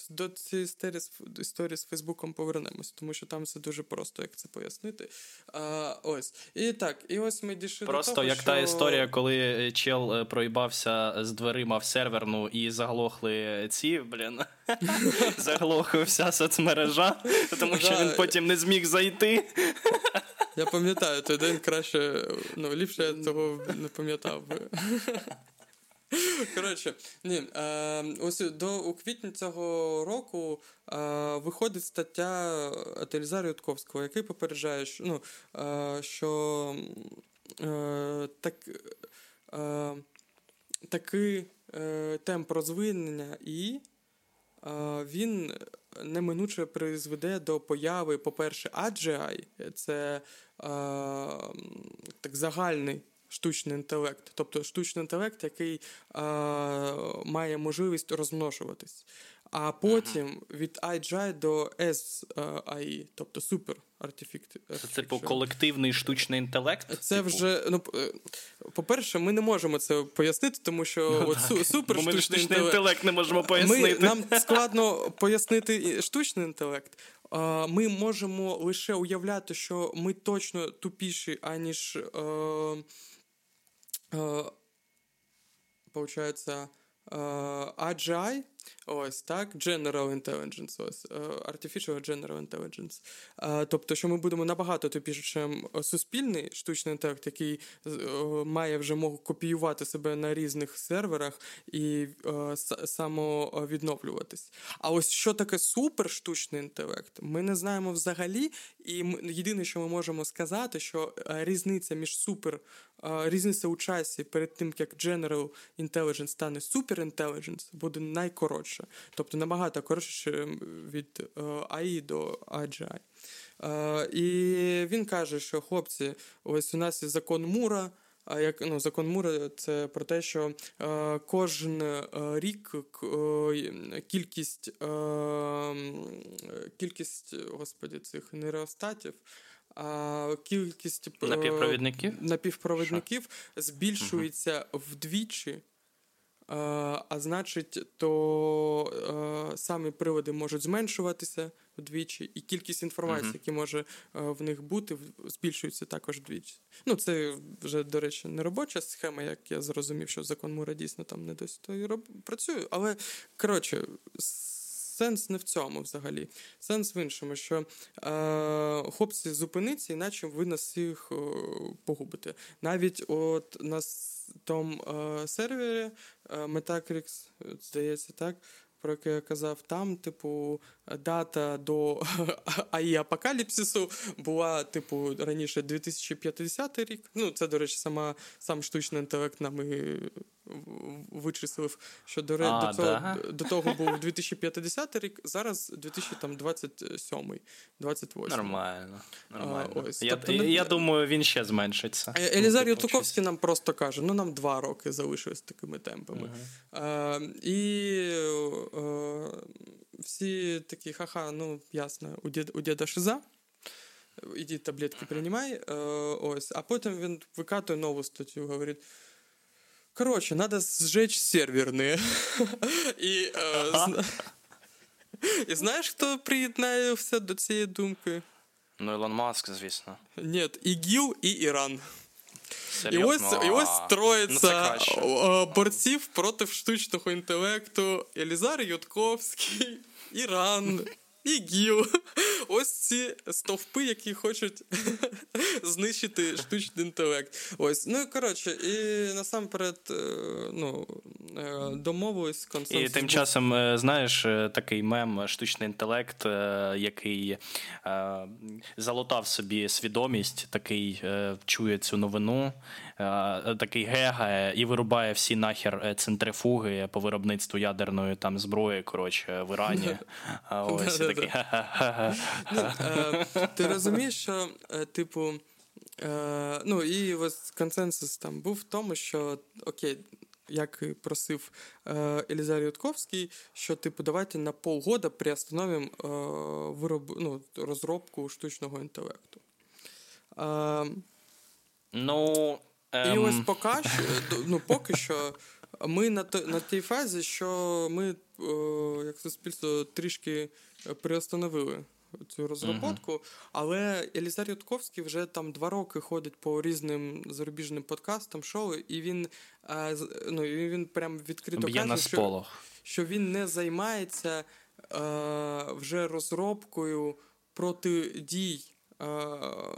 До цієї історії, історії з Фейсбуком повернемось, тому що там все дуже просто, як це пояснити. А, Ось. І так, і ось ми дійшли Просто до того, як що... та історія, коли е, чел е, проїбався з дверима в серверну і заглохли ці, блін. Заглохла вся соцмережа, тому що він потім не зміг зайти. Я пам'ятаю той день краще, ну, ліпше я того не пам'ятав би. Коротше, ні, е, ось до у квітні цього року е, виходить стаття Телізарі Ютковського, який попереджає, що ну, е, що е, так, е, такий е, темп розвинення і він неминуче призведе до появи, по-перше, AGI, це так загальний штучний інтелект, тобто штучний інтелект, який е, має можливість розмножуватись. А потім від IGI до SAI, тобто Super Artificial. Це типу колективний штучний інтелект. Це типу? вже ну по-перше, ми не можемо це пояснити, тому що ну, от су, супер штучний, штучний інтелект, інтелект не можемо пояснити. Ми, Нам складно пояснити штучний інтелект. Ми можемо лише уявляти, що ми точно тупіші, аніж. Е, получается, AGI, ось так, General Intelligence, ось, Artificial General Intelligence. Тобто, що ми будемо набагато тупіше, суспільний штучний інтелект, який має вже могу копіювати себе на різних серверах і самовідновлюватись. А ось що таке суперштучний інтелект, ми не знаємо взагалі, і єдине, що ми можемо сказати, що різниця між супер різниця у часі перед тим, як General Intelligence стане Super Intelligence, буде найкоротша. Тобто набагато коротше від AI до AGI. І він каже, що хлопці, ось у нас є закон Мура. А як ну, закон Мура це про те, що е, кожен е, рік е, кількість е, кількість господі, цих нейростатів а, кількість е, напівпровідників напівпровідників збільшується угу. вдвічі. А, а значить, то а, самі приводи можуть зменшуватися вдвічі, і кількість інформації, uh-huh. які може а, в них бути, збільшується також вдвічі. Ну, це вже, до речі, не робоча схема, як я зрозумів, що закон Мура дійсно там не досі роб... працює. Але коротше, сенс не в цьому взагалі. Сенс в іншому, що е, хлопці зупиниться, іначе ви нас всіх е, погубите. Навіть от на тому е, сервері е, Metacrix, здається, так. Про яке я казав, там, типу, дата до AI апокаліпсису була, типу, раніше 2050 рік. Ну, це, до речі, сама сам штучний інтелект нам і вичислив, що до а, до, да? того, до того був 2050 рік, зараз 2027 28 Нормально. нормально. А, ось. Я тобто, я, я думаю, він ще зменшиться. Е, Еліезер Юдковський нам просто каже: ну нам два роки залишилось такими темпами. Uh-huh. А, І а, всі такі, ха-ха, ну ясно, у діда, у діда шиза. Іди таблетки приймай, ось, а потім він викатує нову статтю, говорить. Короче, надо сжечь серверные. І э, і знаєш, хто приєднається до цієї думки? Ну, Ілон Маск, звісно. Ні, ІГІЛ і Іран. І ось і ось ну, борців проти штучного інтелекту Елізар Ютковський, Іран. ІГІЛ. Ось ці стовпи, які хочуть знищити штучний інтелект. Ось, ну коротше, і насамперед, е, ну, е, домовились консенсус. І тим часом, е, знаєш, такий мем, штучний інтелект, який залутав собі свідомість, такий чує цю новину, такий гегає і вирубає всі нахер центрифуги по виробництву ядерної там зброї, коротше, в Ірані. Ось такий. Ти розумієш, що, типу. Е, Ну і ось консенсус там був в тому, що окей, як просив е, Елізар Ютковський, що типу давайте на полгода приостановимо е, вироб, ну, розробку штучного інтелекту. Е, ну, ем... І ось поки що, ну, поки що ми на на тій фазі, що ми, як суспільство, трішки приостановили цю розробку. Uh-huh. Але Елізар Ютковський вже там два роки ходить по різним зарубіжним подкастам, шоу, і він е, ну, він прям відкрито Б'є каже, що, що він не займається е, вже розробкою протидій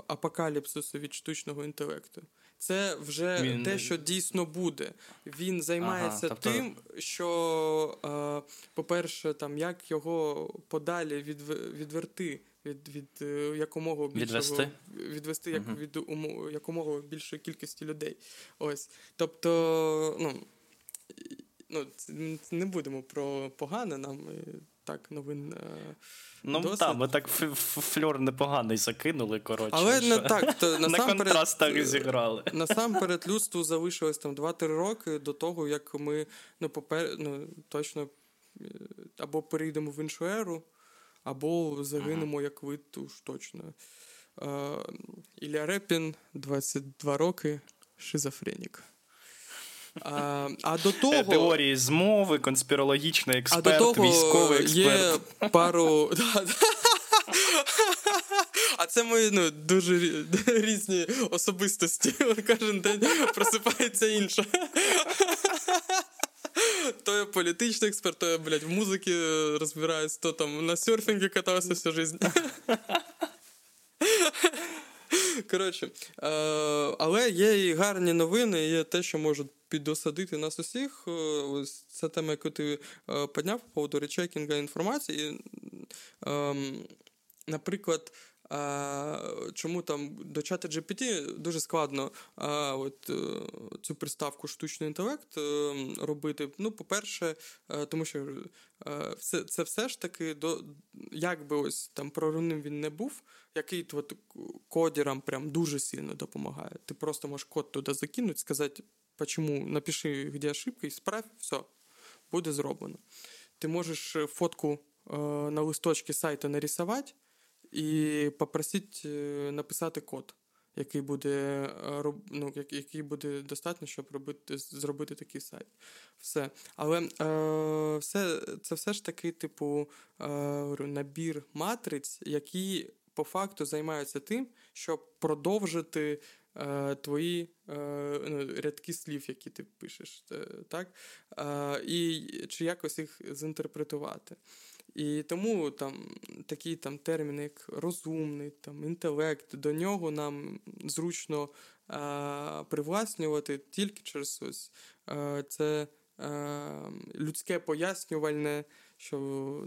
апокаліпсису від штучного інтелекту. Це вже він... те, що дійсно буде. Він займається ага, тобто... тим, що, е, по-перше, там як його подалі від, відверти від від е, якомога більшого відвести, відвести як uh від умов якомога більшої кількості людей. Ось. Тобто, ну ну не будемо про погане нам так новин. Е, ну так, ми так фльор непоганий закинули, коротше. Але не так, то на контрастах зіграли. Насамперед, людству залишилось там 2-3 роки до того, як ми ну, попер... ну, точно е, або перейдемо в іншу еру, або загинемо, як вид уж точно. Е, Ілля Репін, 22 роки, шизофренік. А а до того... Теорії змови, конспірологічний експерт, а до того військовий експерт. Є пару. А це мої ну, дуже різні особистості. Кожен день просипається інша. То я політичний експерт, то я, блядь, в музиці розбираюсь, то там на серфінгі катався всю життя. Коротше, е, але є і гарні новини, є те, що можуть підосадити нас усіх. Е, ось ця тема, яку ти е, підняв по поводу речекінга інформації. Ем, наприклад, Чому там до чата GPT дуже складно а, от, цю приставку штучний інтелект робити? Ну, по-перше, тому що це це все ж таки до як би ось там прорунним він не був, який от, кодерам прям дуже сильно допомагає. Ти просто можеш код туди закинути, сказати, почему, напиши, де ошибка, і справ, все, буде зроблено. Ти можеш фотку на листочці сайту нарисувати і попросити написати код, який буде ну, який буде достатньо, щоб робити, зробити такий сайт. Все. Але е, все, це все ж таки, типу, е, набір матриць, які по факту займаються тим, щоб продовжити. Е, твої е, ну, рядки слів, які ти пишеш, е, так? і чи якось їх зінтерпретувати. І тому там такі там терміни, як розумний, там, інтелект, до нього нам зручно а, привласнювати тільки через ось а, це а, людське пояснювальне, що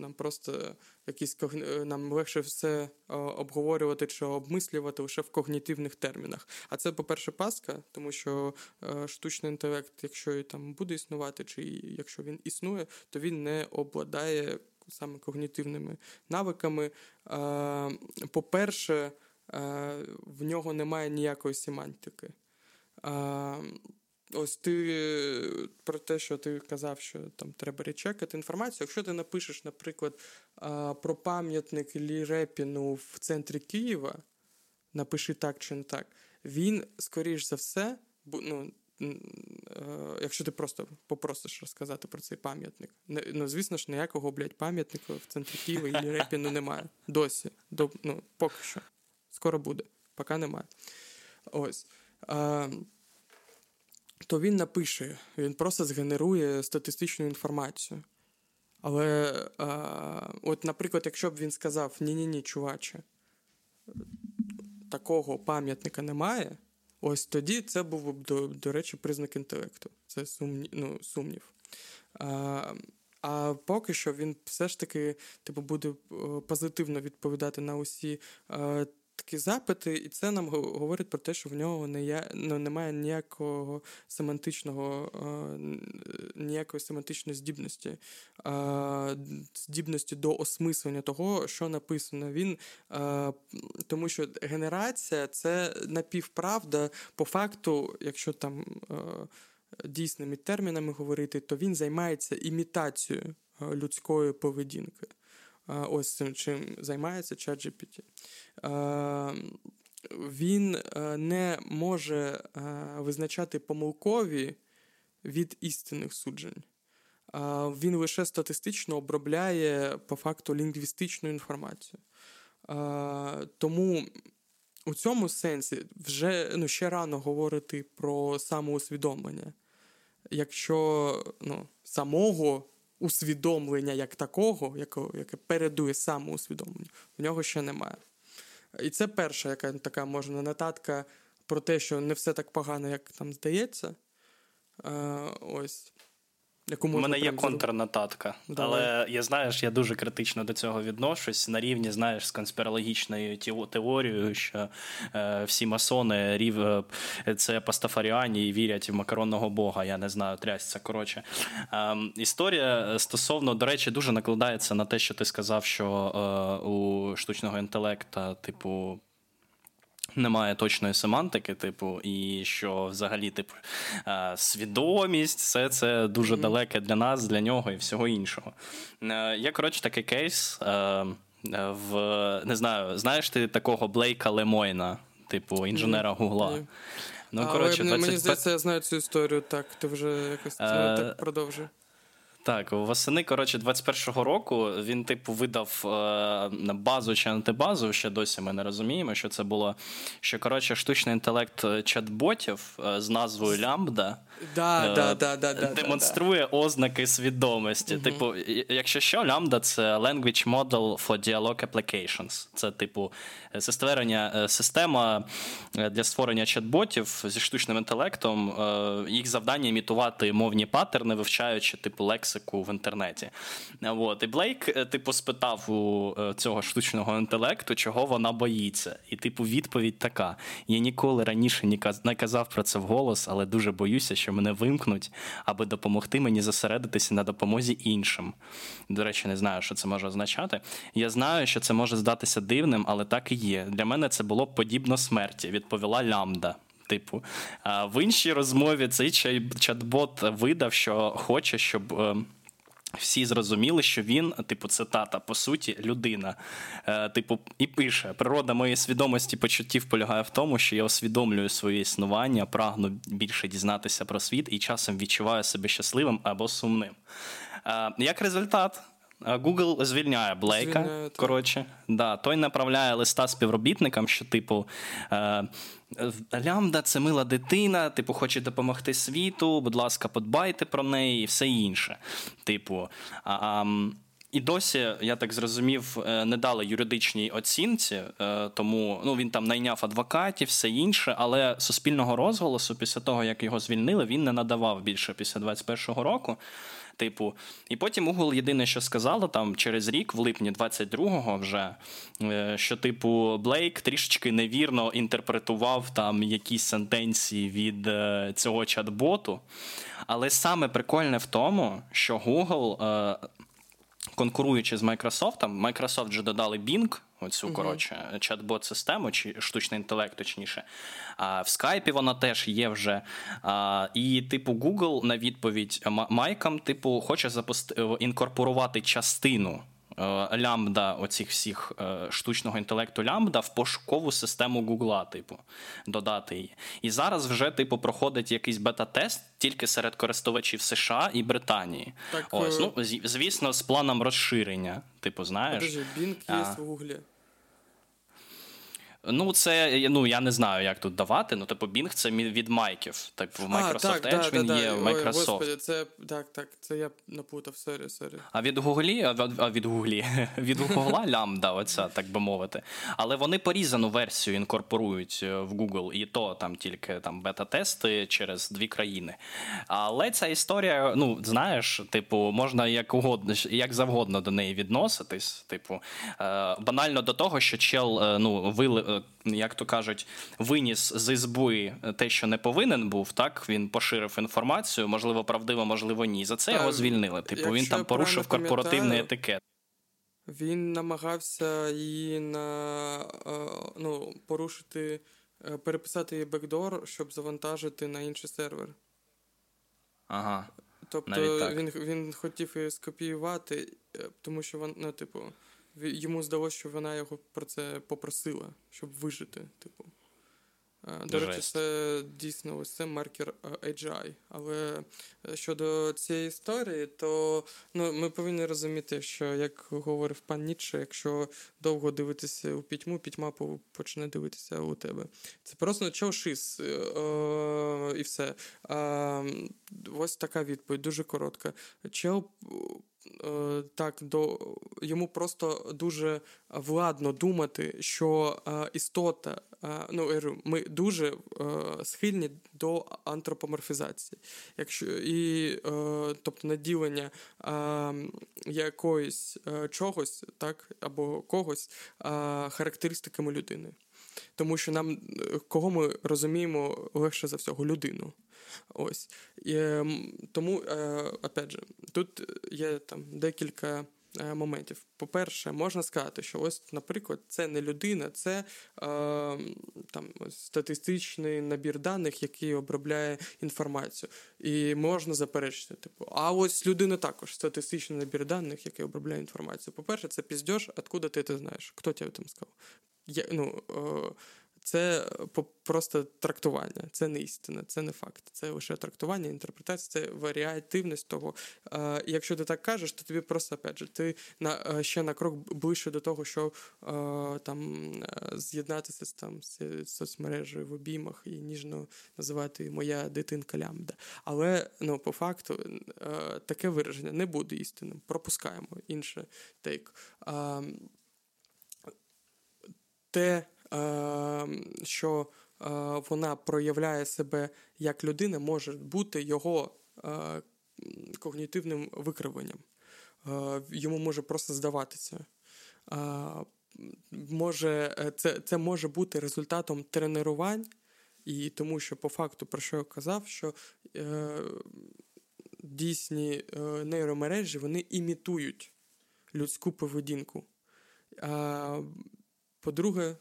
нам просто якісь нам легше все обговорювати чи обмислювати лише в когнітивних термінах. А це, по-перше, паска, тому що штучний інтелект, якщо і там буде існувати, чи якщо він існує, то він не обладає саме когнітивними навиками. По-перше, в нього немає ніякої семантики. Ось ти про те, що ти казав, що там треба речекати інформацію. Якщо ти напишеш, наприклад, про пам'ятник Лірепіну в центрі Києва, напиши так чи не так, він, скоріш за все, ну, Е, якщо ти просто попросиш розказати про цей пам'ятник. Ну, звісно ж, ніякого, блядь, пам'ятника в центрі Києва і Репіну немає. Досі. До, ну, Поки що. Скоро буде, поки немає. Ось. А, То він напише, він просто згенерує статистичну інформацію. Але, а, от, наприклад, якщо б він сказав: ні-ні-ні, чуваче, такого пам'ятника немає. Ось тоді це був до, до речі, признак інтелекту. Це сумні, ну, сумнів. А, а поки що він все ж таки типу, буде е, позитивно відповідати на усі е, такі запити, і це нам говорить про те, що в нього не є, ну, немає ніякого семантичного, ніякої семантичної здібності, здібності до осмислення того, що написано. Він тому, що генерація це напівправда по факту, якщо там. Дійсними термінами говорити, то він займається імітацією людської поведінки. Ось цим чим займається ChatGPT. Він е, не може е, визначати помилкові від істинних суджень. Він лише статистично обробляє по факту лінгвістичну інформацію. Тому у цьому сенсі вже ну, ще рано говорити про самоусвідомлення. Якщо ну, самого усвідомлення як такого, яке передує самоусвідомленню, в нього ще немає. І це перша, яка така можна нотатка про те, що не все так погано, як там здається. Е, ось. Яку У мене є контрнотатка, Давай. але я знаєш, я дуже критично до цього відношусь на рівні, знаєш, з конспірологічною теорією, що е, всі масони рів, е, це пастафаріані і вірять в макаронного бога. Я не знаю, трясця. Коротше, е, історія стосовно, до речі, дуже накладається на те, що ти сказав, що е, у штучного інтелекта, типу. Немає точної семантики, типу, і що взагалі, типу, е, свідомість, все це дуже далеке для нас, для нього і всього іншого. Е, є, коротше, такий кейс. Е, в не знаю, знаєш ти такого Блейка Лемойна, типу інженера Гугла. Ну, коротше, 20... Мені здається, я знаю цю історію, так, ти вже якось це так продовжує. Так, восени, коротше, 21-го року він, типу, видав е, базу чи антибазу. Ще досі ми не розуміємо, що це було. Що коротше, штучний інтелект чат-ботів е, з назвою Лямбда да, е, да, да, да, демонструє ознаки свідомості. Угу. Типу, якщо що, Lambda – це Language Model for Dialog Applications. Це, типу, створення е, система е, для створення чат-ботів зі штучним інтелектом. Їх завдання імітувати мовні паттерни, вивчаючи типу лексику в інтернеті. От. І Блейк, типу, спитав у цього штучного інтелекту, чого вона боїться. І, типу, відповідь така: я ніколи раніше не казав про це вголос, але дуже боюся, що мене вимкнуть, аби допомогти мені зосередитися на допомозі іншим. До речі, не знаю, що це може означати. Я знаю, що це може здатися дивним, але так і є. Для мене це було подібно смерті, відповіла Лямда. Типу, в іншій розмові цей чат-бот видав, що хоче, щоб. Ем, всі зрозуміли, що він, типу, цитата, по суті, людина. Е, Типу, і пише: природа моєї свідомості почуттів полягає в тому, що я усвідомлюю своє існування, прагну більше дізнатися про світ і часом відчуваю себе щасливим або сумним. Е, Як результат, Google звільняє Блейка. Звільняє, коротше, да, той направляє листа співробітникам, що, типу, е, Лямда це мила дитина, типу, хоче допомогти світу, будь ласка, подбайте про неї і все інше. Типу. А, і досі, я так зрозумів, е, не дали юридичній оцінці, е, тому ну, він там найняв адвокатів, все інше, але суспільного розголосу після того, як його звільнили, він не надавав більше після 21-го року. Типу, і потім Google єдине, що сказала там через рік, в липні 22-го вже, е, що, типу, Блейк трішечки невірно інтерпретував там якісь сентенції від е, цього чат-боту. Але саме прикольне в тому, що Google, е, конкуруючи з Microsoft, Microsoft вже додали Bing оцю uh коротше чат-бот систему, чи штучний інтелект, точніше. А в скайпі вона теж є вже. А, І, типу, Google на відповідь Майкам, типу, хоче запусти інкорпорувати частину. Е, лямбда оцих всіх е, штучного інтелекту лямбда в пошукову систему Гугла, типу, додати її. І зараз вже, типу, проходить якийсь бета-тест тільки серед користувачів США і Британії. Так, Ось, е, ну, звісно, з планом розширення. Типу, знаєш. Подожди, Bing є в Гуглі. Ну, це ну я не знаю, як тут давати. Ну, типу, Bing це від Майків. Так в Microsoft а, так, Edge да, він да, є в Microsoft. Ой, Господи, це так, так, це я напутав, sorry, sorry. А від Гуглі, а від Гуглі, від Гугла LaMDA, оця, так би мовити. Але вони порізану версію інкорпорують е, в Google, і то там тільки там бета-тести через дві країни. Але ця історія, ну, знаєш, типу, можна як угодно, як завгодно до неї відноситись. Типу, е, банально до того, що чел е, ну, вили. Е, як то кажуть, виніс з ізби те, що не повинен був. Так він поширив інформацію, можливо, правдиво, можливо, ні. За це його звільнили. Типу він там порушив корпоративний етикет. Він намагався її на е, ну, порушити, е, переписати її бекдор, щоб завантажити на інший сервер. Ага. Тобто він він хотів її скопіювати, тому що вона, ну, типу йому здалося, що вона його про це попросила, щоб вижити. Типу. До Жесть. речі, це дійсно ось це маркер AGI. Але е, щодо цієї історії, то ну, ми повинні розуміти, що, як говорив пан Ніцше, якщо довго дивитися у пітьму, пітьма почне дивитися у тебе. Це просто чошис е, і все. Ось така відповідь, дуже коротка. Чел Е, так до йому просто дуже владно думати, що е, істота, е, ну ми дуже схильні до антропоморфізації, якщо і тобто наділення якоїсь чогось, так або когось характеристиками людини. Тому що нам кого ми розуміємо легше за всього людину. Ось. І, ем, Тому, е, опять же, тут є там декілька. Е, моментів. По-перше, можна сказати, що ось, наприклад, це не людина, це е, там статистичний набір даних, який обробляє інформацію. І можна заперечити, типу, а ось людина також статистичний набір даних, який обробляє інформацію. По-перше, це піздьош, откуда ти це знаєш? Хто тебе там сказав? Я, ну, е, це просто трактування, це не істина, це не факт. Це лише трактування, інтерпретація, це варіативність того. Е, якщо ти так кажеш, то тобі просто опять же, ти на е, ще на крок ближче до того, що там з'єднатися з там з соцмережею в обіймах і ніжно називати моя дитинка лямбда. Але ну, по факту таке вираження не буде істинним. Пропускаємо інше тейк. Те. Ем, що е, вона проявляє себе як людина, може бути його е, когнітивним викривленням. Е, йому може просто здаватися. Може, Це це може бути результатом тренувань, і тому що по факту, про що я казав, що е, дійсні е, нейромережі вони імітують людську поведінку. А, По-друге,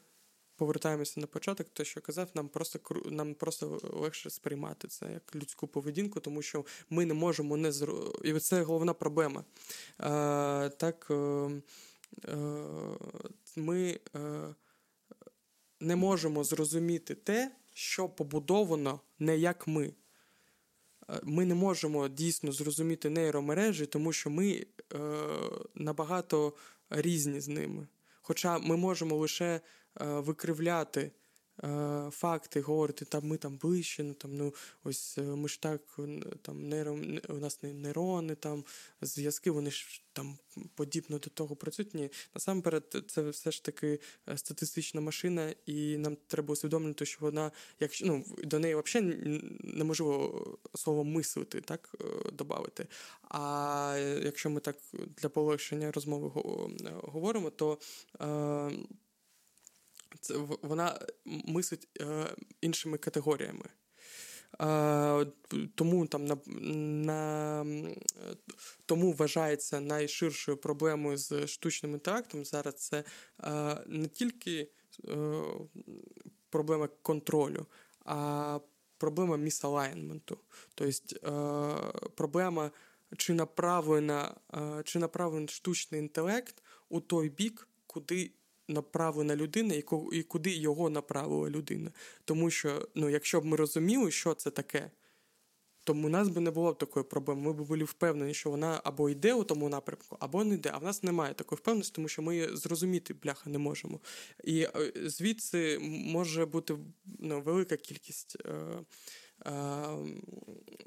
повертаємося на початок, те, що казав, нам просто нам просто легше сприймати це як людську поведінку, тому що ми не можемо не зро... І це головна проблема. А, Так е, е, ми е, не можемо зрозуміти те, що побудовано не як ми. Ми не можемо дійсно зрозуміти нейромережі, тому що ми е, набагато різні з ними. Хоча ми можемо лише Е, викривляти факти, говорити, там ми там ближче, ну там ну ось е, ми ж так там нейрон, у нас нейрони, там зв'язки, вони ж там подібно до того працюють. Насамперед, це все ж таки статистична машина, і нам треба усвідомити, що вона, якщо ну до неї взагалі неможливо слово мислити, так додати. А якщо ми так для полегшення розмови говоримо, то. Це вона мислить е, іншими категоріями. Е, тому там на, на тому вважається найширшою проблемою з штучним інтелектом. Зараз це е, не тільки е, проблема контролю, а проблема місалайнменту. Тобто е, проблема, чи направлена, е, чи направлений штучний інтелект у той бік, куди направлена людина і куди його направила людина. Тому що, ну, якщо б ми розуміли, що це таке, то у нас би не було б такої проблеми. Ми б були впевнені, що вона або йде у тому напрямку, або не йде. А в нас немає такої впевненості, тому що ми її зрозуміти бляха не можемо. І е, звідси може бути ну, велика кількість е, е,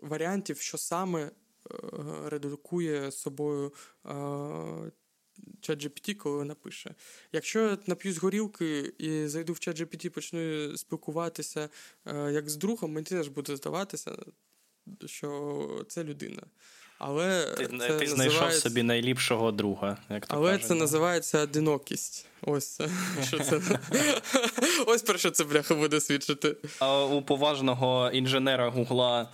варіантів, що саме. Е, редукує собою е, ChatGPT, коли напише. Якщо я нап'ю з горілки і зайду в ChatGPT, почну спілкуватися е, як з другом, мені теж буде здаватися, що це людина. Але Ти, це ти називається... знайшов собі найліпшого друга. як то Але кажуть, це да? називається одинокість. Ось. Що це. Ось про що це бляха буде свідчити. А у поважного інженера Гугла.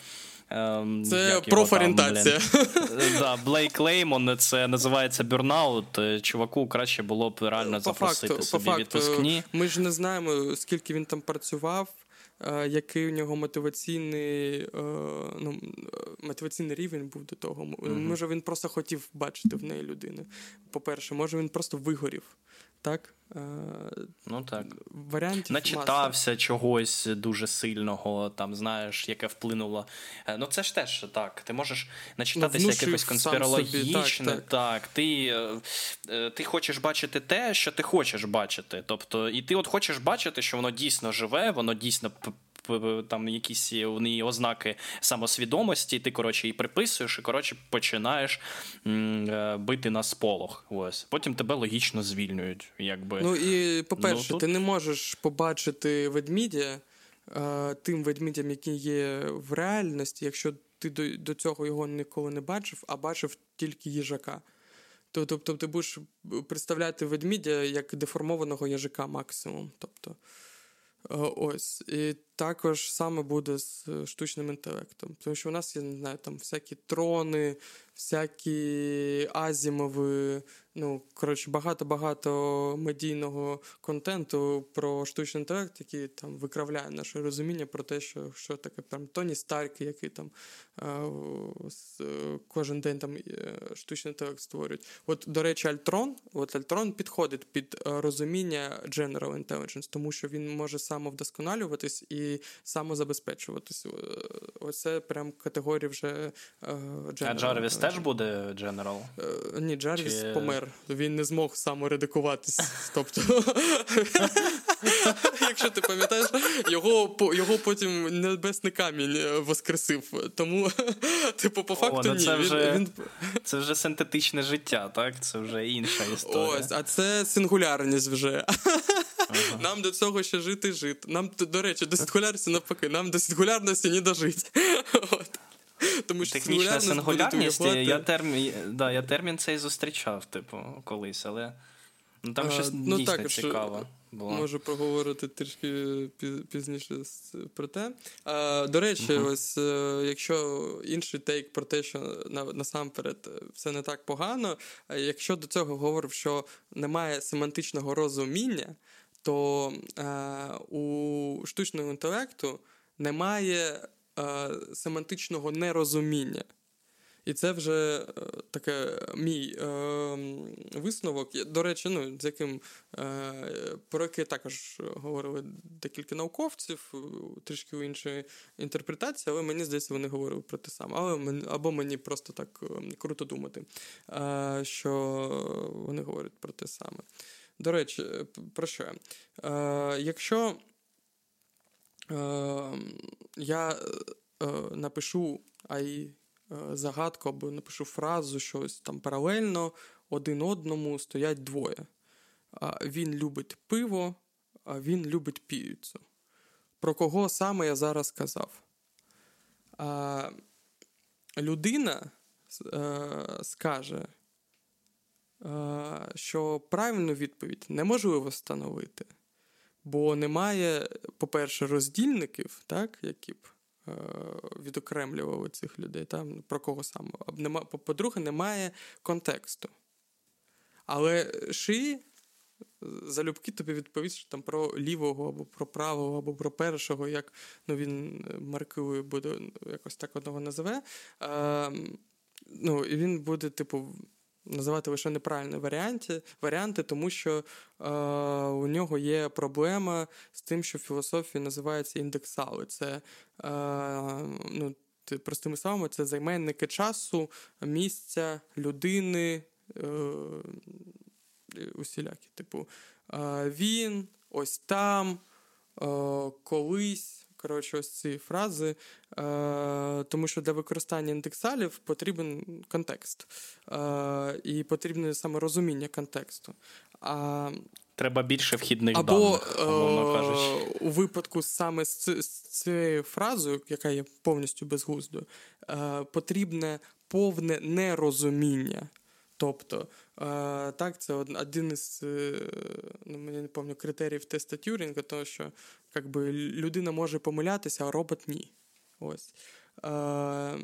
Ем, Це профорієнтація. Да, Блейк Леймон, це називається бюрнаут. Чуваку краще було б реально запросити факту, собі по факту, відпускні. Ми ж не знаємо, скільки він там працював. Е, який у нього мотиваційний е, ну, мотиваційний рівень був до того? Mm-hmm. Може, він просто хотів бачити в неї людину. По-перше, може він просто вигорів. Так? Е, ну так. Варіантів Начитався маса. чогось дуже сильного, там, знаєш, яке вплинуло. Е, ну, це ж теж так. Ти можеш начитатися ну, якихось конспірологічне. Так, так. так. Ти е, ти хочеш бачити те, що ти хочеш бачити. Тобто, І ти от хочеш бачити, що воно дійсно живе, воно дійсно там якісь у неї ознаки самосвідомості, ти коротше і приписуєш, і коротше починаєш е, бити на сполох. Ось потім тебе логічно звільнюють. Якби ну і по-перше, ну, тут... ти не можеш побачити ведмідя е, тим ведмідям, які є в реальності, якщо ти до, до цього його ніколи не бачив, а бачив тільки їжака. Тобто ти будеш представляти ведмідя як деформованого їжака максимум. Тобто, ось. І також саме буде з штучним інтелектом. Тому що у нас є, не знаю, там всякі трони, всякі азімови, ну, коротше, багато-багато медійного контенту про штучний інтелект, який там викравляє наше розуміння про те, що що таке там Тоні Старк, який там кожен день там е, штучний інтелект створюють. От, до речі, Альтрон, от Альтрон підходить під е, розуміння General Intelligence, тому що він може самовдосконалюватись і самозабезпечуватись. Е, оце прям категорія вже General. А Джарвіс теж буде General? Ні, Джарвіс Чи... помер. Він не змог саморедикуватись. Тобто, якщо ти пам'ятаєш, його його потім небесний камінь воскресив. Тому, типу, по факту, О, ну це ні. Вже, він, Це вже синтетичне життя, так? Це вже інша історія. Ось, а це сингулярність вже. Ага. Нам до цього ще жити жити. Нам, до речі, до сингулярності навпаки, нам до сингулярності не дожити. От. Тому що Технічна сингулярність, я термін, да, я термін цей зустрічав, типу, колись, але ну, там щось ну, дійсно так, цікаве. Було. Можу поговорити трішки пізніше про те. А, До речі, uh-huh. ось е, якщо інший тейк про те, що насамперед все не так погано, якщо до цього говорив, що немає семантичного розуміння, то а, е, у штучного інтелекту немає а, е, семантичного нерозуміння. І це вже е, таке мій е, висновок. До речі, ну, з яким е, про яке також говорили декілька науковців, трішки у іншої інтерпретації, але мені здається, вони говорили про те саме. Але або мені просто так ем, круто думати, е, що вони говорять про те саме. До речі, про що? Е, Якщо я е, напишу ай. Е, загадку або напишу фразу, щось там паралельно один одному стоять двоє. Він любить пиво, а він любить піцу. Про кого саме я зараз казав? Людина е, скаже, е, що правильну відповідь неможливо встановити, бо немає, по-перше, роздільників, так, які б Е, відокремлювали цих людей, там, про кого саме. По-друге, немає контексту. Але Ши залюбки тобі відповість що там про лівого, або про правого, або про першого, як ну, він е, маркує, буде якось так одного називе. Е, ну, І він буде, типу, називати лише неправильні варіанти, варіанти тому що е, у нього є проблема з тим, що в філософії називається індексали. Це е, ну, простими словами, це займенники часу, місця, людини. Е, усілякі. Типу, е, він, ось там, е, колись. Коротше, ось ці фрази, е, тому що для використання індексалів потрібен контекст, е, і потрібне саме розуміння контексту. А, Треба більше вхідних або, даних, умовно е, кажучи. У випадку саме з, з цією фразою, яка є повністю безглуздою, е, потрібне повне нерозуміння. Тобто, е, так, це один із е, ну, мені не пам'ятаю, критеріїв теста Тюрінга, тому що якби, людина може помилятися, а робот ні. Ось. Е,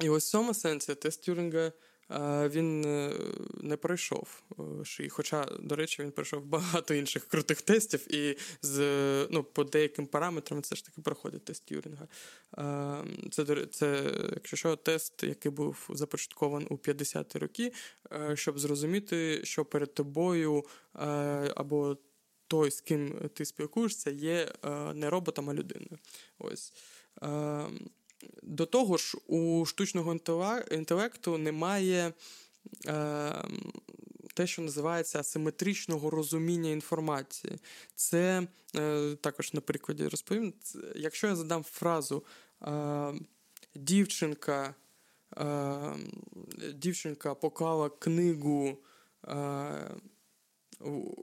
і ось в цьому сенсі тест Тюрінга він е, не пройшов е, шиї. Хоча, до речі, він пройшов багато інших крутих тестів, і з, ну, по деяким параметрам це ж таки проходить тест Тюрінга. Це, це, якщо що, тест, який був започаткований у 50-ті роки, е, щоб зрозуміти, що перед тобою або той, з ким ти спілкуєшся, є не роботом, а людиною. Ось. До того ж, у штучного інтелекту немає е, те, що називається асиметричного розуміння інформації. Це е, також на прикладі розповім. Це, якщо я задам фразу е, дівчинка, е, дівчинка поклала книгу е,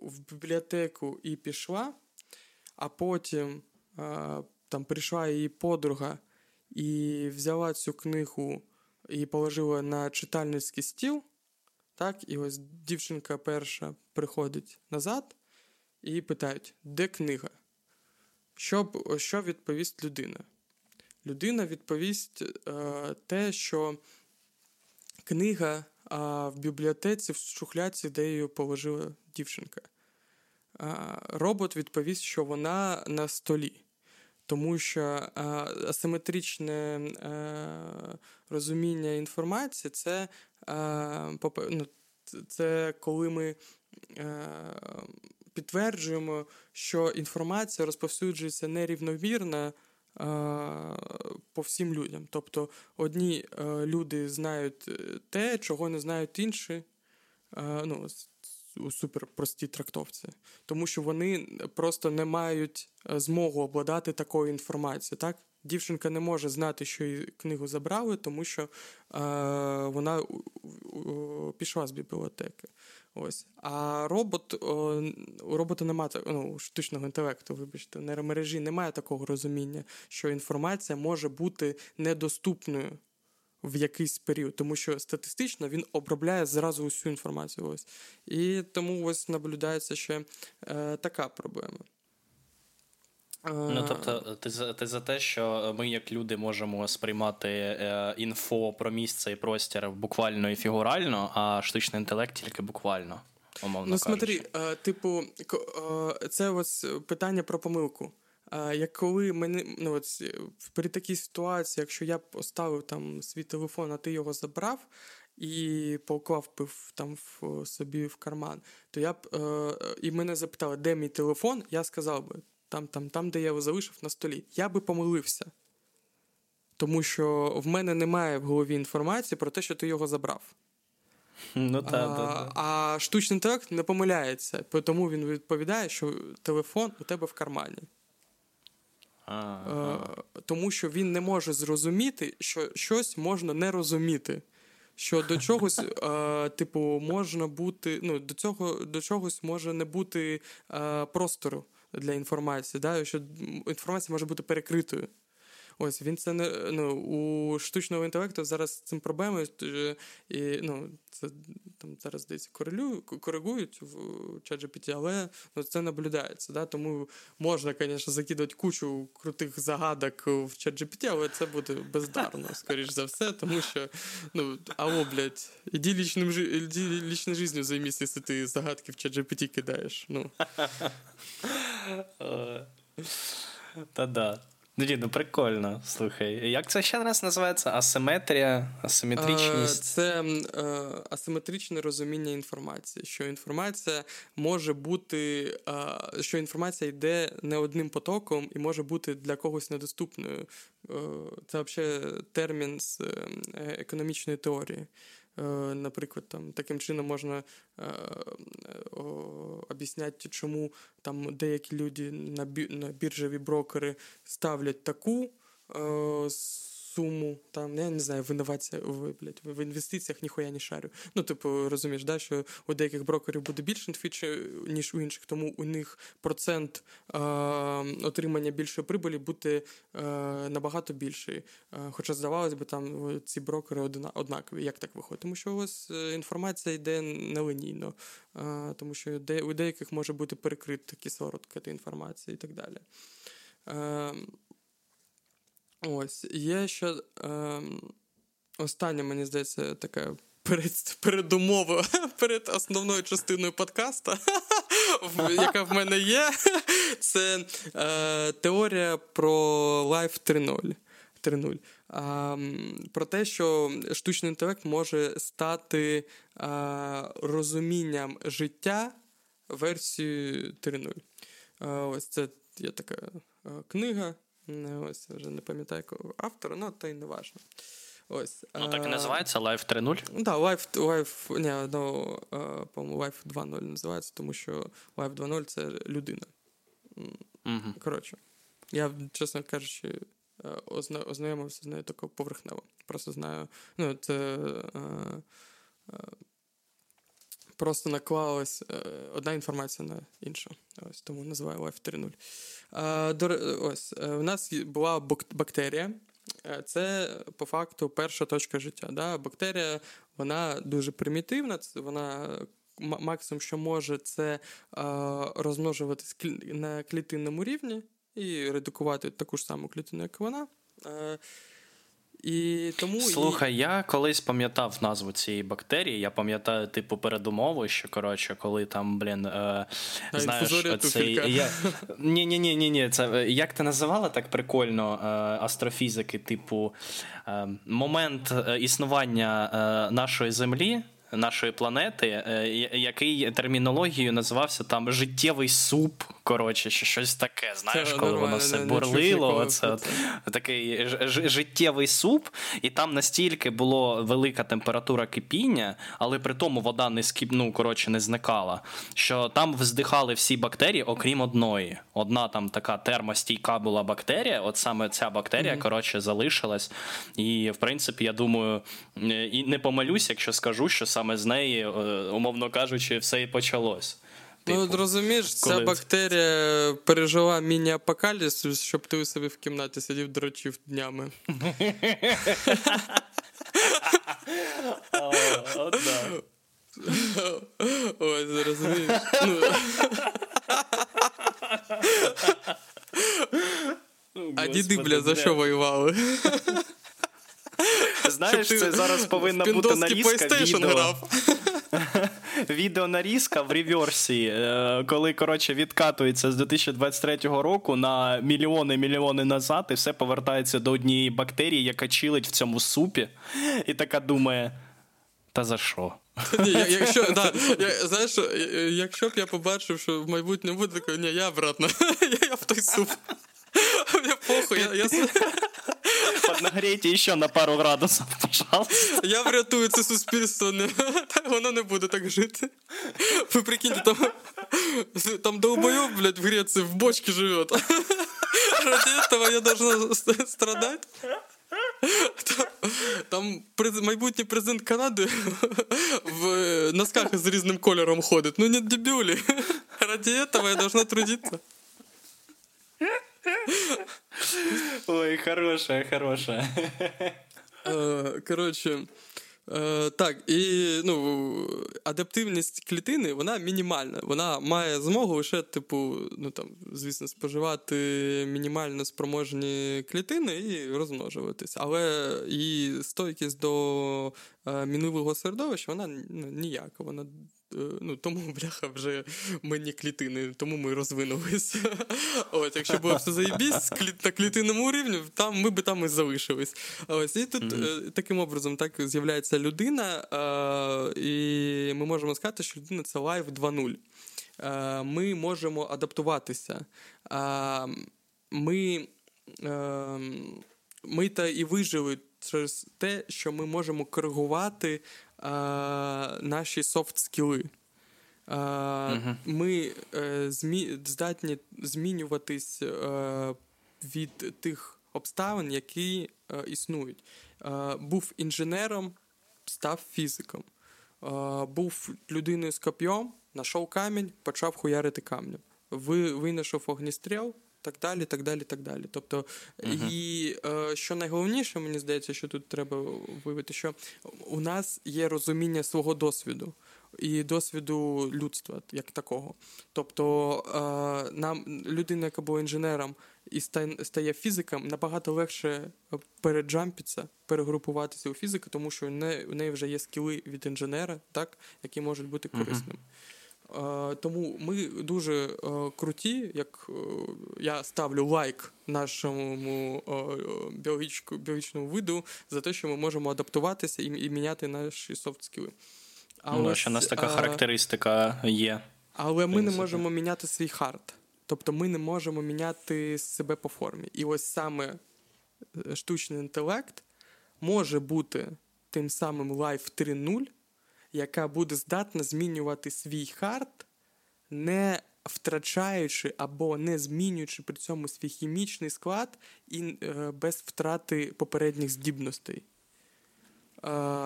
в бібліотеку і пішла, а потім е, там прийшла її подруга і взяла цю книгу і положила на читальницький стіл. Так, І ось дівчинка перша приходить назад і питають, де книга? Що що відповість людина? Людина відповість е, те, що книга е, в бібліотеці в шухляці, де її положила дівчинка. Робот відповість, що вона на столі тому що е, асиметричне е, розуміння інформації це е, ну, це коли ми підтверджуємо, що інформація розповсюджується нерівномірно по всім людям. Тобто одні люди знають те, чого не знають інші. ну, у суперпростій трактовці, тому що вони просто не мають е, змогу обладати такою інформацією. Так, дівчинка не може знати, що її книгу забрали, тому що е, вона пішла з бібліотеки. Ось. А робот о, у робота немає ну, штучного інтелекту, вибачте, нейромережі немає такого розуміння, що інформація може бути недоступною в якийсь період, тому що статистично він обробляє зразу усю інформацію. Ось. І тому ось наблюдається ще е, така проблема. Ну, е, тобто, ти за ти за те, що ми, як люди, можемо сприймати е, інфо про місце і простір буквально і фігурально, а штучний інтелект тільки буквально. умовно Ну, смотри, е, типу, е, це ось питання про помилку. Як коли мене ну, от, при такій ситуації, якщо я поставив там свій телефон, а ти його забрав і поклав пив там в собі в карман, то я б е, і мене запитали, де мій телефон, я сказав би там, там, там, де я його залишив на столі. Я би помилився. Тому що в мене немає в голові інформації про те, що ти його забрав. Ну, та, а, та, та. а штучний інтелект не помиляється, тому він відповідає, що телефон у тебе в кармані. Е, тому що він не може зрозуміти, що щось можна не розуміти. Що до чогось, е, типу, можна бути, ну, до цього до чогось може не бути е, простору для інформації, да? що інформація може бути перекритою. Ось він це не ну, у штучного інтелекту зараз з цим проблемою, і ну, це там зараз здається корелюють, коригують в ChatGPT, але ну, це наблюдається. Да? Тому можна, звісно, закидати кучу крутих загадок в ChatGPT, але це буде бездарно, скоріш за все, тому що ну, алло, блядь, іди лічним іди лічною життю займись, якщо ти загадки в ChatGPT кидаєш. Ну. Та-да. Ну, ну прикольно. Слухай. Як це ще раз називається? Асиметрія, асиметричність? Це е, асиметричне розуміння інформації. Що інформація може бути, е, що інформація йде не одним потоком і може бути для когось недоступною. Е, це взагалі термін з економічної теорії. Е, наприклад, там таким чином можна е, об'ясняти, чому там деякі люди на біржеві брокери ставлять таку е, суму, там, я не знаю, в інновація, в, блядь, в інвестиціях ніхуя не шарю. Ну, типу, розумієш, да, що у деяких брокерів буде більше інфічі, ніж у інших, тому у них процент е, отримання більшої прибулі буде е, набагато більший. Е, хоча, здавалось би, там ці брокери одна, однакові. Як так виходить? Тому що у вас е, інформація йде нелинійно, е, тому що де, у деяких може бути перекрит кислород інформації і так далі. Ем, Ось, є ще е, остання, мені здається, така перед, передумова перед основною частиною подкаста, яка в мене є. Це е, теорія про Life 3.0. 3.0. Про те, що штучний інтелект може стати е, розумінням життя версією 3.0. Ось це є така а, е, книга. Ось вже не пам'ятаю якого автора, ну то й не важно. Ось. Ну, так і називається Life 3.0? Так, да, Life, Life, ні, ну, по-моєму, Life 2.0 називається, тому що Life 2.0 це людина. Угу. Коротше, я, чесно кажучи, ознайомився з нею тако поверхнево. Просто знаю. Ну, це. Просто наклалась одна інформація на іншу. Ось тому називаю Life 3.0. Ось у нас була бактерія, Е, це по факту перша точка життя. Да? Бактерія вона дуже примітивна, вона максимум, що може, це розмножуватись на клітинному рівні і редукувати таку ж саму клітину, як вона. І тому Слухай, і... я колись пам'ятав назву цієї бактерії. Я пам'ятаю, типу, передумову, що коротше, коли там, блін, е, знаєш, оцей... Я... Ні, ні, ні, ні, ні. Це е, як ти називала так прикольно е, астрофізики, типу, е, момент е, існування е, нашої землі нашої планети, е, який термінологією називався там життєвий суп. Коротше, що щось таке. Знаєш, це коли воно все бурлило, оце от, такий ж- життєвий суп, і там настільки була велика температура кипіння, але при тому вода не скіп, ну, коротше, не зникала. Що там вздихали всі бактерії, окрім одної. Одна там така термостійка була бактерія, от саме ця бактерія, mm-hmm. коротше, залишилась. І, в принципі, я думаю, і не помилюсь, якщо скажу, що саме з неї, е, умовно кажучи, все і почалось. Ну, типу, ну, розумієш, ця бактерія пережила міні-апокаліпсис, щоб ти у себе в кімнаті сидів дрочив днями. Ой, зрозумієш. Ну. А діди, бля, за що воювали? Знаєш, це зараз повинна бути нарізка відео. Відеонарізка в реверсі, е, коли коротше відкатується з 2023 року на мільйони мільйони назад, і все повертається до однієї бактерії, яка чилить в цьому супі, і така думає: та за що? Ні, якщо да, я, знаєш, якщо б я побачив, що в майбутньому буде ні, я обратно, я в той суп. Мне похуй, я, я... Поднагрійте ще на пару градусів, пожалуйста. Я врятую це суспільство, не... воно не буде так жити. Ви прикиньте, там там долбойоб, блядь, в Греції в бочке живет. Ради этого я должна страдать. Там майбутній президент Канади в носках з різним кольором ходить. Ну, не дебюлі. Ради этого я должна трудиться. Ой, хорошая, хорошая. Е, коротше, е, так, і ну, адаптивність клітини вона мінімальна. Вона має змогу лише, типу, ну там, звісно, споживати мінімально спроможні клітини і розмножуватись. Але її стойкість до е, мінливого середовища вона ну, ніяка. Вона ну, тому, бляха, вже мені клітини, тому ми розвинулися. От, Якщо було все заєбісь на клітинному рівні, там ми би там і залишились. Ось, І тут mm-hmm. таким образом так з'являється людина, і ми можемо сказати, що людина це life 2.0. Ми можемо адаптуватися. Ми ми та і вижили через те, що ми можемо коригувати наші софт скіли. Uh-huh. Ми е, змі, здатні змінюватись е, від тих обставин, які е, існують. Е, був інженером, став фізиком. Е, був людиною з коп'єм, знайшов камінь, почав хуярити камнем. Ви винайшов огністріл, так далі, так далі, так далі. Тобто, uh-huh. і е, що найголовніше, мені здається, що тут треба виявити, що у нас є розуміння свого досвіду і досвіду людства як такого. Тобто, е, нам людина, яка була інженером і стає фізиком, набагато легше переджампитися, перегрупуватися у фізику, тому що у неї вже є скіли від інженера, так, які можуть бути корисними. Uh-huh. Тому ми дуже круті. Як я ставлю лайк нашому біологічному виду за те, що ми можемо адаптуватися і міняти наші soft skill -и. Ну, що у нас така характеристика є. Але ми не можемо міняти свій hard. Тобто ми не можемо міняти себе по формі. І ось саме е, штучний інтелект може бути тим самим Life 3.0, яка буде здатна змінювати свій hard, не втрачаючи або не змінюючи при цьому свій хімічний склад і е, без втрати попередніх здібностей.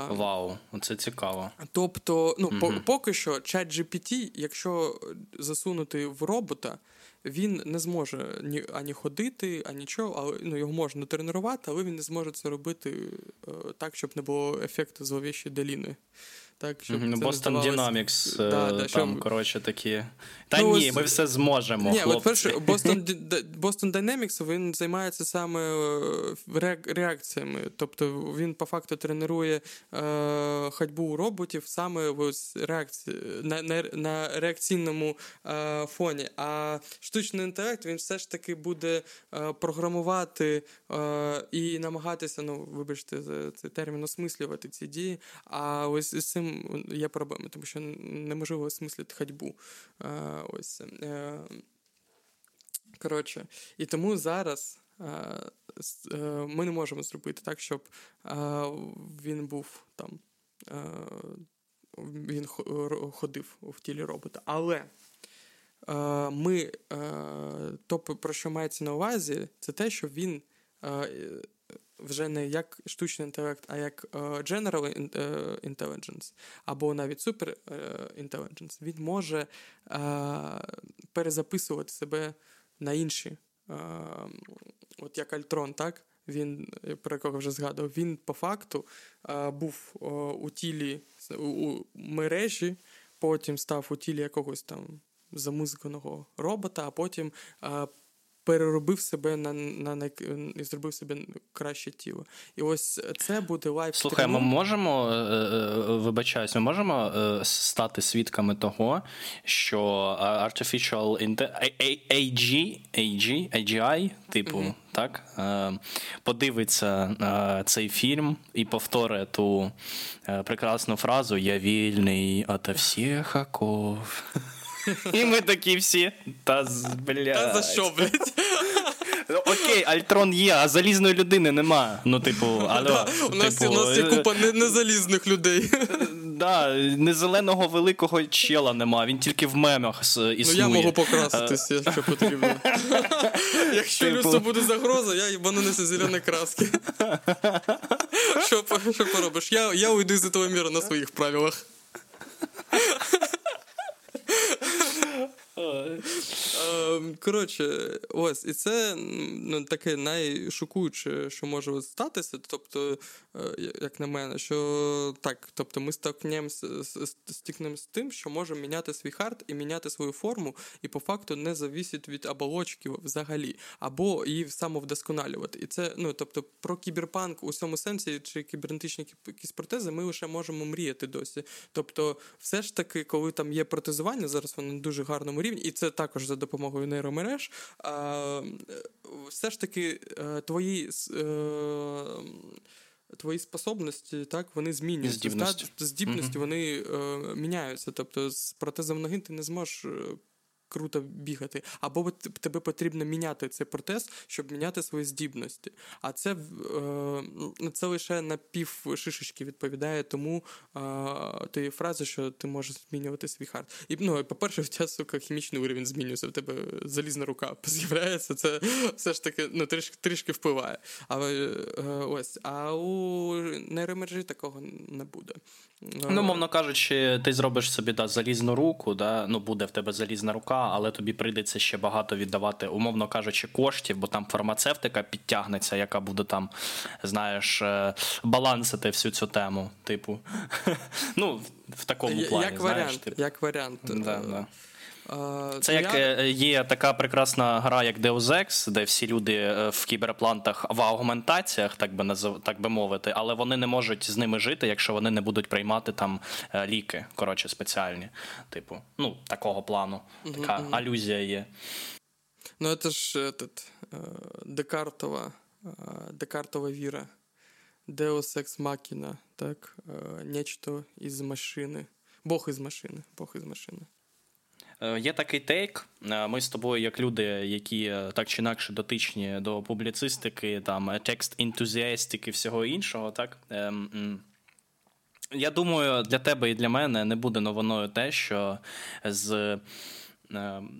Вау, це цікаво. Тобто, ну, угу. поки що, ChatGPT, якщо засунути в робота, він не зможе ні ані ходити, ані нічого, але ну, його можна тренувати, але він не зможе це робити е, так, щоб не було ефекту зловіщої доліни. Так, щоб mm-hmm. Boston Dynamics, да, да, там, щоб... коротше, такі. Та ну, ні, ми все зможемо. Ні, хлопці. от перше, Boston, Boston Dynamics він займається саме е, реакціями. Тобто він по факту тренує е, ходьбу у роботів саме ось реакції, на на, на реакційному е, фоні. А штучний інтелект він все ж таки буде е, програмувати е, і намагатися, ну, вибачте, цей термін осмислювати ці дії. А ось з цим є проблеми, тому що неможливо осмислити ходьбу. Ось. Е, коротше, і тому зараз е, ми не можемо зробити так, щоб він був там. Він ходив в тілі робота. Але ми, то, про що мається на увазі, це те, що він вже не як штучний інтелект, а як General Intelligence, або навіть Super Intelligence, він може перезаписувати себе на інші. От як Альтрон, так? Він, про якого вже згадував, він по факту був у тілі у мережі, потім став у тілі якогось там замудиканого робота, а потім переробив себе на на, на і зробив себе краще тіло. І ось це буде life. Слухай, ми можемо е, е, вибачаюсь, ми можемо е, стати свідками того, що artificial AG, AG, AGI, типу, mm-hmm. так, подивиться цей фільм і повторить ту прекрасну фразу Я вільний ото всіх оков. І ми такі всі. Та блядь. Та за що, блядь? Ну, окей, Альтрон є, а залізної людини нема. Ну, типу, алло. У нас типу, є купа незалізних людей. Да, не зеленого великого чела нема, він тільки в мемах існує. Ну я можу покраситися, якщо потрібно. Якщо типу... людству буде загроза, я їбану на себе зелені краски. Що поробиш? Я я уйду з цього міра на своїх правилах. Ем, коротше, ось, і це ну, таке найшокуюче, що може статися. Тобто, е, як на мене, що так, тобто ми стикнемося з тим, що можемо міняти свій hard і міняти свою форму, і по факту не завісить від оболочки взагалі, або її самовдосконалювати. І це, ну тобто, про кіберпанк у цьому сенсі чи кібернетичні якісь протези ми лише можемо мріяти досі. Тобто, все ж таки, коли там є протезування, зараз воно дуже гарному рівні, і це також за допомогою нейромереж. А, Все ж таки, е, твої. Е, твої способності, так, вони змінюються. Здібності, Здібності mm вони е, міняються. Тобто з протезом ноги ти не зможеш круто бігати, або тебе потрібно міняти цей протез, щоб міняти свої здібності. А це е, це лише на пів шишечки відповідає тому е, тієї фрази, що ти можеш змінювати свій hard. І ну, по-перше, в тебе, сука, хімічний уровень змінюється, в тебе залізна рука з'являється, це все ж таки ну, трішки трішки впливає. Але е, ось, а у нейромережі такого не буде. Ну, мовно кажучи, ти зробиш собі да, залізну руку, да, ну буде в тебе залізна рука, але тобі прийдеться ще багато віддавати, умовно кажучи, коштів, бо там фармацевтика підтягнеться, яка буде там, знаєш, е, балансити всю цю тему. Типу, ну, в такому плані. Як знаєш, варіант, типу. як варіант. Да, е, да. Це як. Е, є така прекрасна гра, як Deus Ex, де всі люди е, в кіберплантах в аугментаціях, так би назив, так би мовити, але вони не можуть з ними жити, якщо вони не будуть приймати там е, ліки, коротше, спеціальні. Типу, ну, такого плану. Така mm-hmm. алюзія є. Ну, це ж этот, Декартова, Декартова віра. Deus Ex Machina, так, нечто із машини. Бог із машини. Бог із машини. Е, є такий тейк. Е, ми з тобою, як люди, які е, так чи інакше дотичні до публіцистики, там текст ентузіастики, всього іншого, так. Ем, я думаю, для тебе і для мене не буде новиною те, що з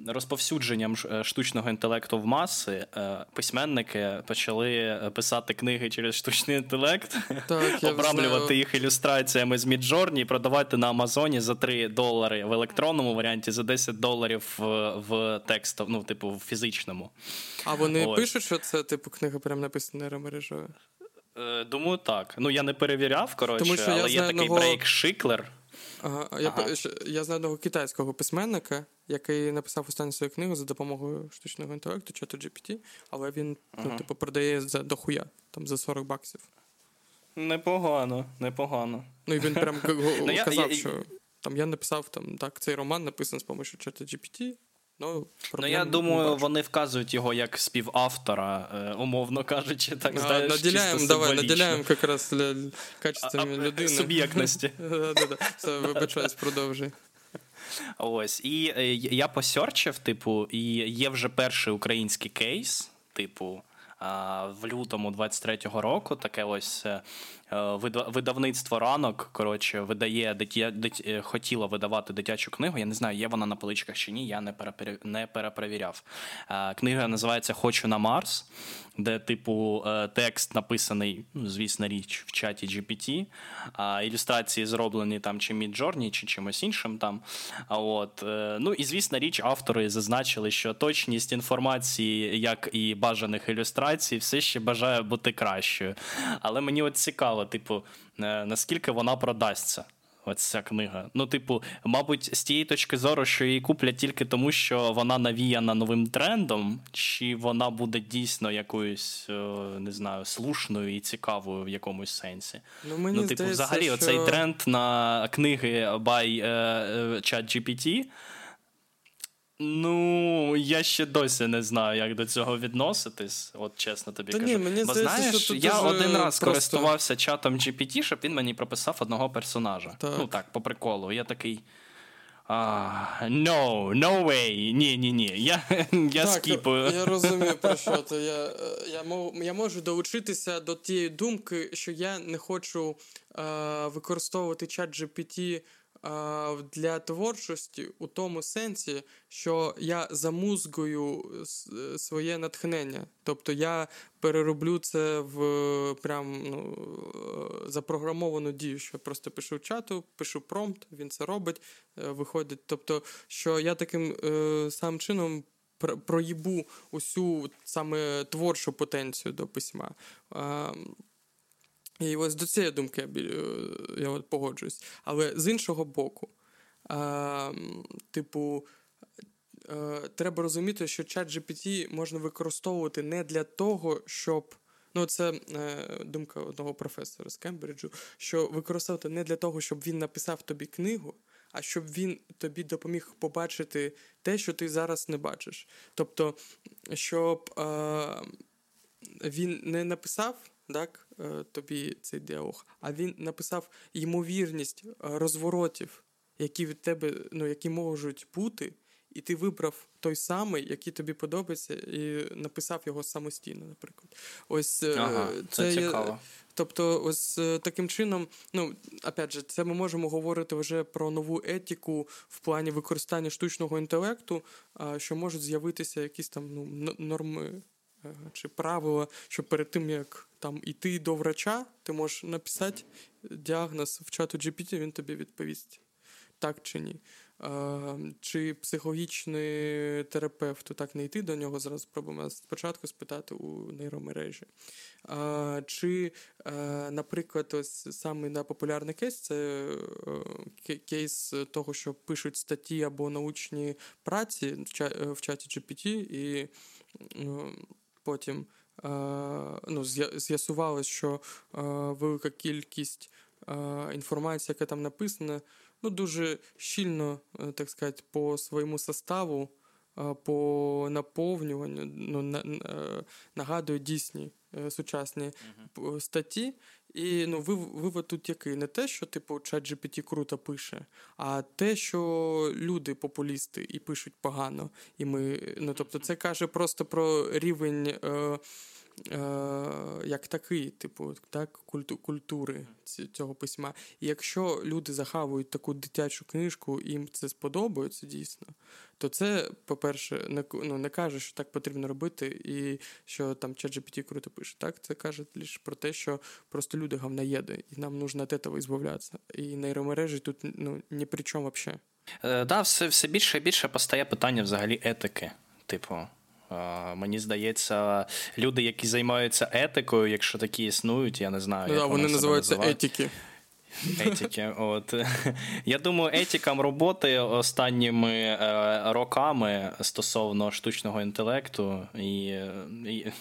розповсюдженням е, штучного інтелекту в маси е, письменники почали писати книги через штучний інтелект, так, обрамлювати їх ілюстраціями з Midjourney і продавати на Амазоні за 3 долари в електронному варіанті, за 10 доларів в, в тексту, ну, типу, в фізичному. А вони Ось. пишуть, що це типу книга прям написана нейромережою? Думаю, так. Ну я не перевіряв, коротше, Тому що але є такий одного... брейк Шиклер. Ага, Я ага. я знаю одного китайського письменника, який написав останню свою книгу за допомогою штучного інтелекту, чату GPT, але він ага. ну, типу, продає за дохуя, там за 40 баксів. Непогано, непогано. Ну і він прям ну, казав, що там я написав там так, цей роман написаний з допомогою чата GPT. Ну, ну я думаю, вони вказують його як співавтора, е, умовно кажучи, так а, знаєш, наділяємо, давай, наділяємо якраз качествами людини. Суб'єктності. Вибачаюсь, продовжуй. Ось. І е, я посерчив, типу, і є вже перший український кейс, типу, в лютому 23-го року таке ось е, видавництво ранок коротше, видає дитя, дит, е, хотіло видавати дитячу книгу. Я не знаю, є вона на поличках чи ні, я не не перепровіряв. Книга називається Хочу на Марс де, типу, е, текст написаний, ну, звісно, річ в чаті GPT, а ілюстрації зроблені там чи Midjourney, чи чимось іншим там. От, е, Ну і звісно, річ, автори зазначили, що точність інформації, як і бажаних ілюстрацій, все ще бажає бути кращою. Але мені от цікаво, типу, е, наскільки вона продасться оця книга. Ну, типу, мабуть, з тієї точки зору, що її куплять тільки тому, що вона навіяна новим трендом, чи вона буде дійсно якоюсь, е, не знаю, слушною і цікавою в якомусь сенсі. Ну, мені ну типу, здається, взагалі, що... оцей тренд на книги by uh, ChatGPT – Ну, я ще досі не знаю, як до цього відноситись, от чесно тобі Та кажу. Ні, мені Бо здається, знаєш, що я один раз просто... користувався чатом GPT, щоб він мені прописав одного персонажа. Так. Ну так, по приколу. Я такий. Uh, no, no way. Ні, ні, ні. Я я так, скіпую. Я розумію, про що то. Я я, я можу долучитися до тієї думки, що я не хочу uh, використовувати чат GPT для творчості у тому сенсі, що я замузгую своє натхнення. Тобто я перероблю це в прям ну, запрограмовану дію, що я просто пишу чату, пишу промпт, він це робить, е, виходить. Тобто, що я таким е, самим чином. Проїбу усю саме творчу потенцію до письма. І ось до цієї думки я, е, я от погоджуюсь. Але з іншого боку, а, типу, е, треба розуміти, що чат GPT можна використовувати не для того, щоб. Ну, це е, думка одного професора з Кембриджу, що використовувати не для того, щоб він написав тобі книгу, а щоб він тобі допоміг побачити те, що ти зараз не бачиш. Тобто, щоб е, він не написав так, е, тобі цей діалог, а він написав ймовірність е, розворотів, які від тебе ну, які можуть бути, і ти вибрав той самий, який тобі подобається, і написав його самостійно, наприклад. Ось е, ага, це, це цікаво. Тобто, ось таким чином, ну опять же, це ми можемо говорити вже про нову етику в плані використання штучного інтелекту, що можуть з'явитися якісь там ну, норми чи правила, що перед тим як там іти до врача, ти можеш написати діагноз в чату GPT, він тобі відповість так чи ні. Чи психологічний терапевт, так не йти до нього, зразу спробуємо спочатку спитати у нейромережі. Чи, наприклад, ось саме на популярний кейс це е, кейс того, що пишуть статті або научні праці в чаті GPT, і потім ну, з'ясувалось, що велика кількість інформації, яка там написана, ну, дуже щільно, е, так сказати, по своєму составу, по наповнюванню, ну, е, нагадують дійсні е, сучасні uh-huh. статті, І ну, вивод тут який? Не те, що типу ChatGPT круто пише, а те, що люди популісти і пишуть погано. І ми, ну, Тобто, це каже просто про рівень. Е, як такий, типу, так, культури цього письма. І якщо люди захавують таку дитячу книжку, їм це сподобається дійсно, то це, по-перше, не ну, не каже, що так потрібно робити, і що там ChatGPT круто пише. Так, це каже лише про те, що просто люди говноєди, і нам нужно від цього збавлятися. І нейромережі тут ну, ні при чому взагалі. Е, да, все все більше і більше постає питання взагалі етики. Типу, Мені здається, люди, які займаються етикою, якщо такі існують, я не знаю. Ну, як Вони називаються етики. Етики. От. Я думаю, етикам роботи останніми е, роками стосовно штучного інтелекту і, і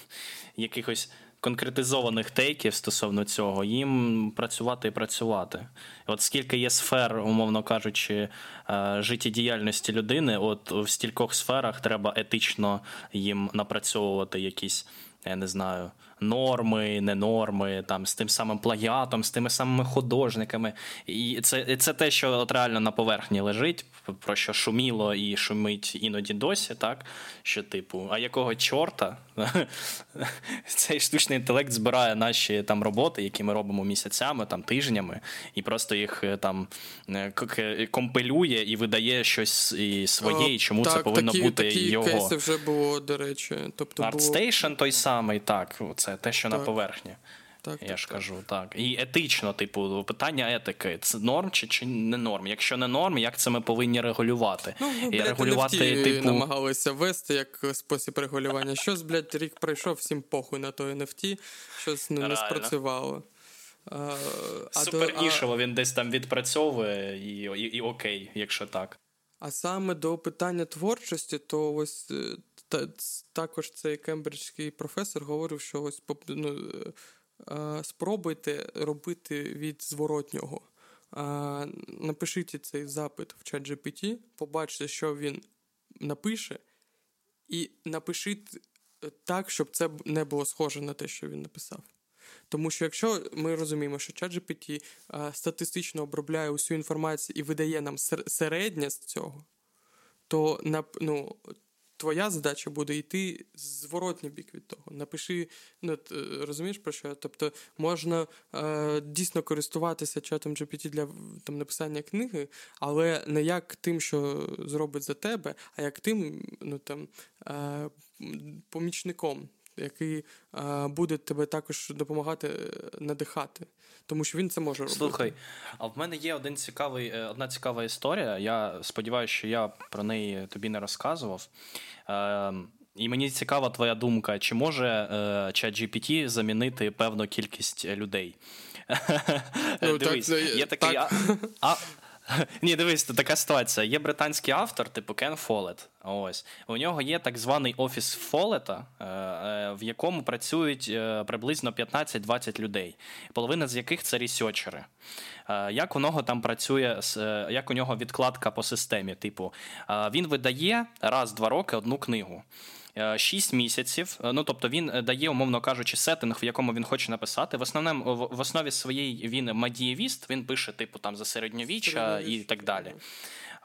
якихось конкретизованих тейків стосовно цього, їм працювати і працювати. От скільки є сфер, умовно кажучи, е, життєдіяльності людини, от в стількох сферах треба етично їм напрацьовувати якісь, я не знаю норми, не норми, там з тим самим плагіатом, з тими самими художниками. І це це те, що от реально на поверхні лежить, про що шуміло і шумить іноді досі, так? Що, типу, а якого чорта цей штучний інтелект збирає наші там роботи, які ми робимо місяцями, там тижнями, і просто їх е, там е, компилює і видає щось і своє, і чому так, це повинно такі, бути такі його. кейси вже було, до речі. Тобто ArtStation було... той самий, так. Це це те, що так. на поверхні. Так, Я так, ж так. кажу, так. І етично, типу, питання етики. Це норм чи чи не норм? Якщо не норм, як це ми повинні регулювати? Ну, і блядь, регулювати, NFT типу... намагалися ввести як спосіб регулювання. Щось, блядь, рік пройшов, всім похуй на той NFT, щось ну, не спрацювало. А, Супер а, нішево, він десь там відпрацьовує і, і, і окей, якщо так. А саме до питання творчості, то ось е, та, також цей кембриджський професор говорив, що ось ну, е, спробуйте робити від зворотнього. Напишіть цей запит в чат GPT, побачите, що він напише, і напишіть так, щоб це не було схоже на те, що він написав. Тому що якщо ми розуміємо, що ChatGPT статистично обробляє усю інформацію і видає нам середнє з цього, то ну, твоя задача буде йти зворотній бік від того. Напиши, ну розумієш про що? Тобто можна е, дійсно користуватися чатом GPT для там написання книги, але не як тим, що зробить за тебе, а як тим, ну там е, помічником який а, буде тебе також допомагати е, надихати, тому що він це може робити. Слухай, а в мене є один цікавий, е, одна цікава історія. Я сподіваюся, що я про неї тобі не розказував. Е, і мені цікава твоя думка, чи може е, ChatGPT замінити певну кількість людей? Ну, Дивись, так, є такий. Ні, дивись, така ситуація. Є британський автор, типу Кен Фолет. Ось у нього є так званий офіс Фолета, е, е, в якому працюють е, приблизно 15-20 людей, половина з яких це ресерчери. Як у нього там працює, як у нього відкладка по системі? Типу, він видає раз-два роки одну книгу. 6 місяців. Ну тобто він дає, умовно кажучи, сеттинг, в якому він хоче написати. В основному в основі своєї він медієвіст, він пише, типу, там за середньовіччя і так далі.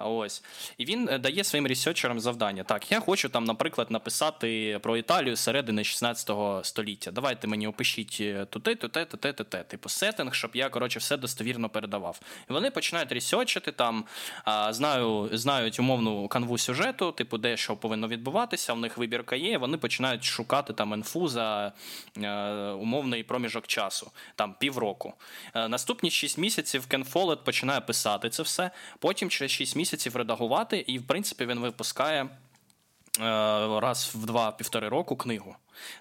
Ось. І він е, дає своїм ресерчерам завдання. Так, я хочу там, наприклад, написати про Італію середини 16 століття. Давайте мені опишіть туте, туте, туте, туте. Типу сеттинг, щоб я коротше все достовірно передавав. І вони починають ресерчити там, а, знаю, знають умовну канву сюжету, типу, де що повинно відбуватися. У них вибірка є. Вони починають шукати там інфу за е, умовний проміжок часу, там півроку. Е, наступні 6 місяців Кен Фолет починає писати це все. Потім через 6 місяців місяців редагувати, і, в принципі, він випускає е, раз в два-півтори року книгу.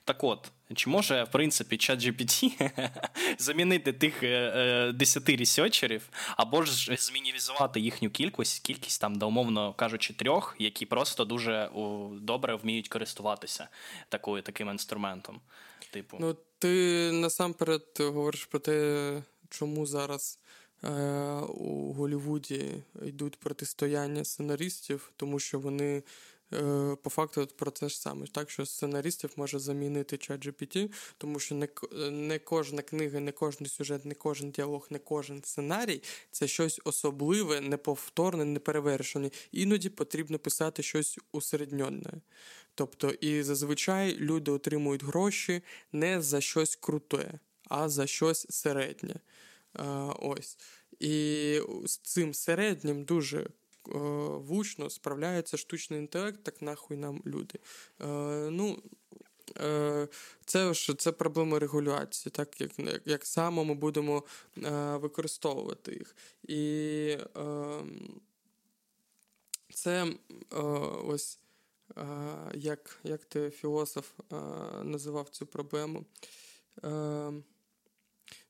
Так от, чи може, в принципі, чат GPT замінити тих е, 10 е, ресерчерів, або ж змінівізувати їхню кількість, кількість там, до умовно кажучи, трьох, які просто дуже добре вміють користуватися такою, таким інструментом. Типу. Ну, ти насамперед говориш про те, чому зараз у Голлівуді йдуть протистояння сценаристів, тому що вони е, по факту про це ж саме. Так що сценаристів може замінити чат тому що не не кожна книга, не кожен сюжет, не кожен діалог, не кожен сценарій це щось особливе, неповторне, неперевершене. Іноді потрібно писати щось усередньонне. Тобто, і зазвичай люди отримують гроші не за щось круте, а за щось середнє. Ось. І з цим середнім дуже е, вучно справляється штучний інтелект, так нахуй нам люди. Е, ну, е, це ж це проблема регуляції, так як як саме ми будемо використовувати їх. І це ось як як ти філософ називав цю проблему.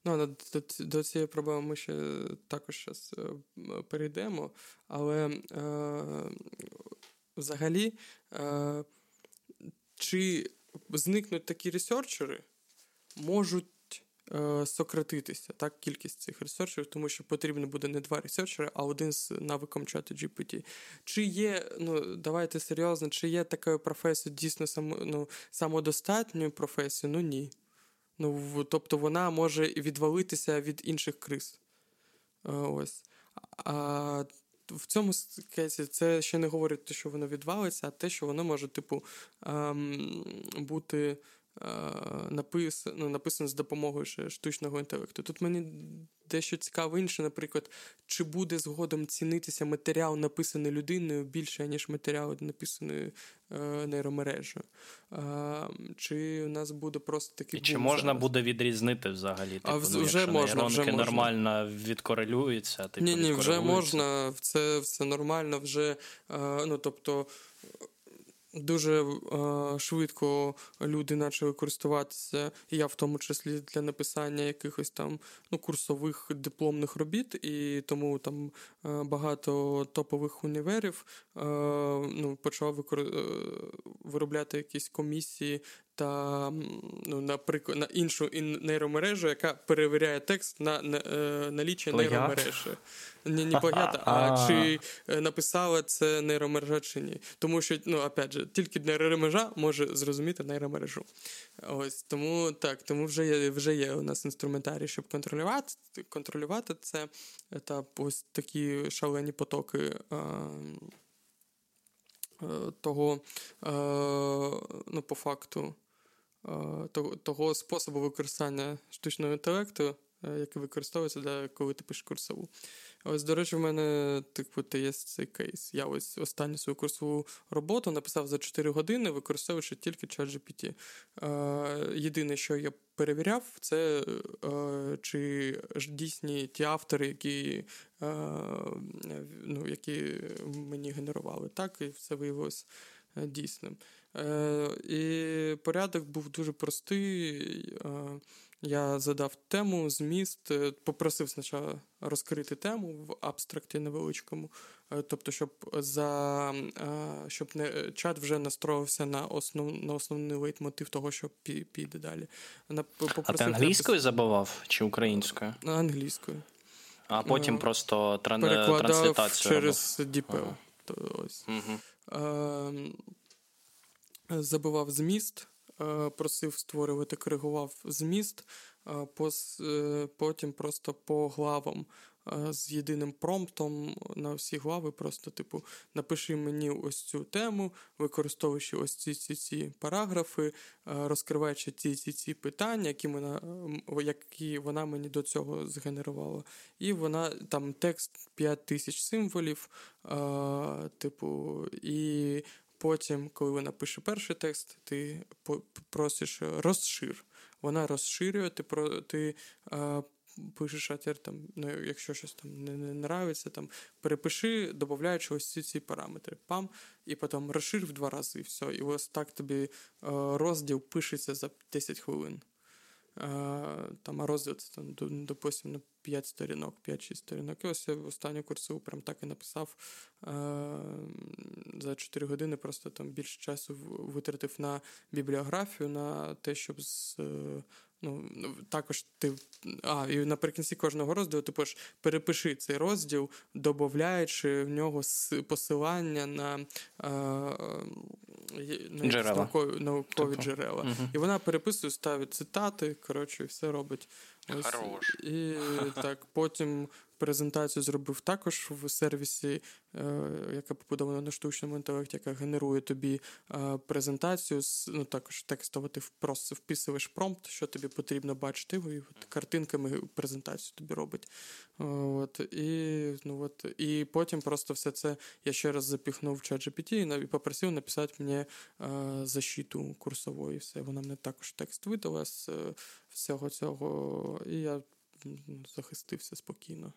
Ну, До до цієї проблеми ми ще також зараз е, перейдемо, але е, взагалі, е, чи зникнуть такі ресерчери, можуть е, сократитися так, кількість цих ресерчерів, тому що потрібно буде не два ресерчери, а один з навиком чату GPT. Чи є, ну давайте серйозно, чи є така професія дійсно само, ну, самодостатньою професією? Ну ні. Ну, Тобто вона може відвалитися від інших криз. Ось. А в цьому кейсі це ще не говорить те, що воно відвалиться, а те, що воно може, типу, ем, бути Е, написано ну, написано з допомогою ще штучного інтелекту. Тут мені дещо цікаво інше, наприклад, чи буде згодом цінитися матеріал, написаний людиною більше, ніж матеріал, написаний е, нейромережею. Е, чи у нас буде просто такий. І Чи можна зараз? буде відрізнити взагалі? Типу, а ну, вже можна, вже можна. нормально відкорелюються? Типу, ні, ні, вже можна, це все нормально, вже е, ну тобто. Дуже е, швидко люди почали користуватися, і я в тому числі для написання якихось там ну, курсових дипломних робіт, і тому там е, багато топових універів е, ну, почав викор... Е, виробляти якісь комісії та, ну, наприклад, на іншу нейромережу, яка перевіряє текст на, на е, наліччя нейромережі. Не, не плагіат, а чи е, написала це нейромережа чи ні. Тому що, ну, опять же, тільки нейромережа може зрозуміти нейромережу. Ось тому так, тому вже є вже є у нас інструментарій, щоб контролювати контролювати це та ось такі шалені потоки. Того, ну, по факту, того способу використання штучного інтелекту, який використовується для коли ти пишеш курсову. Ось, до речі, в мене типу, є цей кейс. Я ось останню свою курсову роботу написав за 4 години, використовуючи тільки ChatGPT. Е, Єдине, що я перевіряв, це е, чи дійсні ті автори, які е, ну, які мені генерували. Так, і все виявилось дійсним. Е, І порядок був дуже простий. Е, я задав тему, зміст, е, попросив спочатку розкрити тему в абстракті невеличкому, е, тобто, щоб за е, щоб не чат вже настроївся на основ, на основний лейтмотив того, що піде далі. А ти англійською напис... забував чи українською? Англійською. А потім просто тран... трансляцію через DeepL. Ага. Ось. Угу. Е, забивав зміст. Е, просив створювати, коригував зміст, е, е, потім просто по главам з єдиним промптом на всі глави. Просто, типу, напиши мені ось цю тему, використовуючи ось ці ці ці параграфи, розкриваючи ці ці ці питання, які вона, які вона мені до цього згенерувала. І вона там текст 5 тисяч символів, типу, і Потім, коли вона пише перший текст, ти просиш розшир. Вона розширює, ти ти а, пишеш атер, там, ну, якщо щось там не, не нравиться, там, перепиши, додаючи ось ці ці параметри. Пам, і потім розшир в два рази, і все. І ось так тобі а, розділ пишеться за 10 хвилин. Там розділ це там, допустим, 5 сторінок, 5-6 сторінок. І ось я в останню курсу прям так і написав за 4 години, просто там більше часу витратив на бібліографію, на те, щоб з, Ну, також ти. А, і наприкінці кожного розділу ти пиш, перепиши цей розділ, додаючи в нього посилання на е, на джерела. наукові, наукові типу. джерела. Угу. І вона переписує, ставить цитати, коротше, все робить. Ось. Хорош. І так, потім презентацію зробив також в сервісі, е, яка побудована на штучному інтелекті, яка генерує тобі е, презентацію. Ну також текстово ти просто вписуєш промпт, що тобі потрібно бачити, і от картинками презентацію тобі робить. От, І ну, от, і потім просто все це я ще раз запіхнув в ChatGPT і попросив написати мені е, защиту курсової. Все. Вона мені також текст видала з всього цього, і я захистився спокійно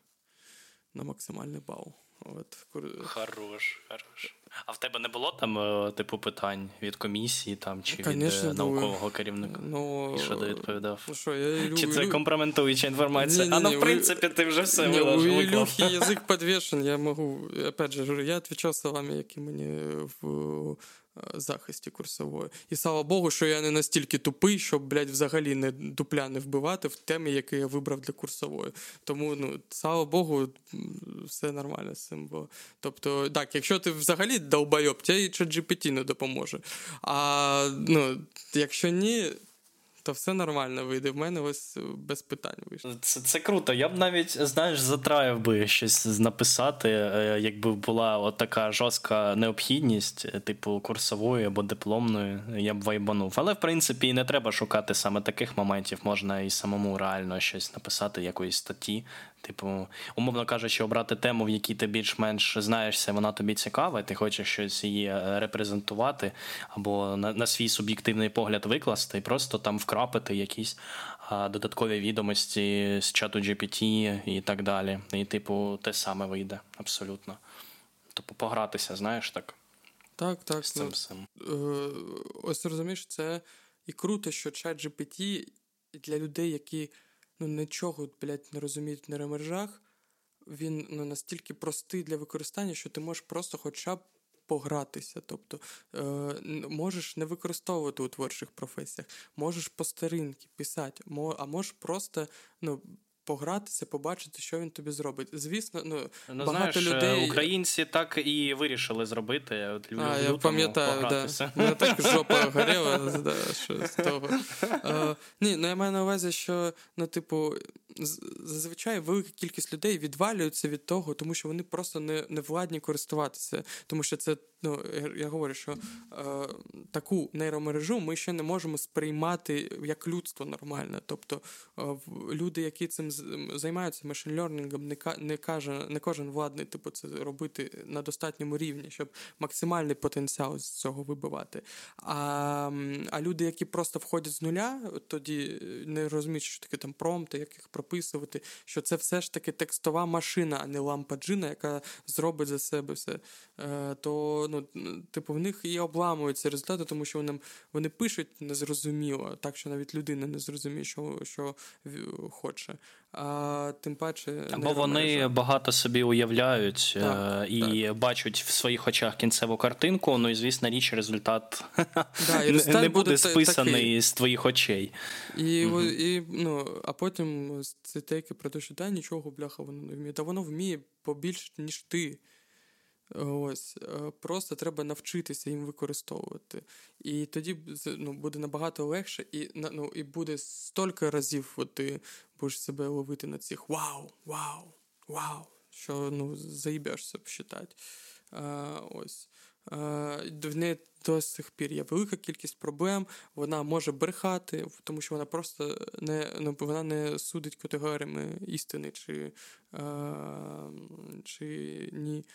на максимальний бал. От. Хорош, хорош. А в тебе не було там, е, типу, питань від комісії там, чи Конечно, від наукового керівника? Ну, І що ти відповідав? Ну, що, я Чи це компрометуюча інформація? Ні, а ну, в принципі, ти вже все не, У Ілюхи язик підвішен, я можу, опять же, я відповідав словами, які мені в Е, захисті курсової. І слава Богу, що я не настільки тупий, щоб, блядь, взагалі не дупля не вбивати в темі, яку я вибрав для курсової. Тому, ну, слава Богу, все нормально з цим. Бо... Тобто, так, якщо ти взагалі долбойоб, тебе і GPT не допоможе. А ну, якщо ні то все нормально вийде. В мене ось е, без питань вийшло. Це це круто. Я б навіть, знаєш, затраїв би щось написати, е, якби була така жорстка необхідність, е, типу курсової або дипломної, я б вайбанув. Але в принципі не треба шукати саме таких моментів, можна і самому реально щось написати, якоїсь статті. Типу, умовно кажучи, обрати тему, в якій ти більш-менш знаєшся, вона тобі цікава, і ти хочеш щось її репрезентувати, або на, на свій суб'єктивний погляд викласти, і просто там вкрапити якісь а, додаткові відомості з чату GPT і так далі. І, типу, те саме вийде абсолютно. Тобто погратися, знаєш так. Так, так. З цим ну, всім. Е, ось розумієш, це і круто, що чат GPT для людей, які ну, нічого, блядь, не розуміють в нейромережах, він ну, настільки простий для використання, що ти можеш просто хоча б погратися. Тобто е, можеш не використовувати у творчих професіях, можеш по старинки писати, а можеш просто ну, погратися, побачити, що він тобі зробить. Звісно, ну, ну багато знаєш, людей... українці так і вирішили зробити. От, а, Я пам'ятаю, да. Мене так жопа горіла, да, що з того. А, ні, ну я маю на увазі, що ну, типу, зазвичай велика кількість людей відвалюються від того, тому що вони просто не не владні користуватися. Тому що це, ну я говорю, що е, таку нейромережу ми ще не можемо сприймати як людство нормальне. Тобто е, люди, які цим займаються машин-лернінгом, не не каже, не кожен владний типу це робити на достатньому рівні, щоб максимальний потенціал з цього вибивати. А а люди, які просто входять з нуля, тоді не розуміють, що таке там промпти, яких прописувати, що це все ж таки текстова машина, а не лампа джина, яка зробить за себе все. Е, то ну, типу, в них і обламуються результати, тому що вони вони пишуть незрозуміло, так що навіть людина не зрозуміє, що що хоче. А тим паче Або вони багато собі уявляють е, так, і так. бачать в своїх очах кінцеву картинку. Ну і звісно, річ результат, да, і результат не буде списаний такий. з твоїх очей. І, угу. і, ну, А потім ці тейки про те, що да, нічого бляха воно не вміє. Та воно вміє побільше, ніж ти. Ось, е, Просто треба навчитися їм використовувати. І тоді ну, буде набагато легше, і ну, і буде стільки разів от ти будеш себе ловити на цих вау, вау, вау, що ну, заїбешся вважати. Ось. В неї до сих пір є велика кількість проблем, вона може брехати, тому що вона просто не ну, вона не судить категоріями істини чи, чи ні.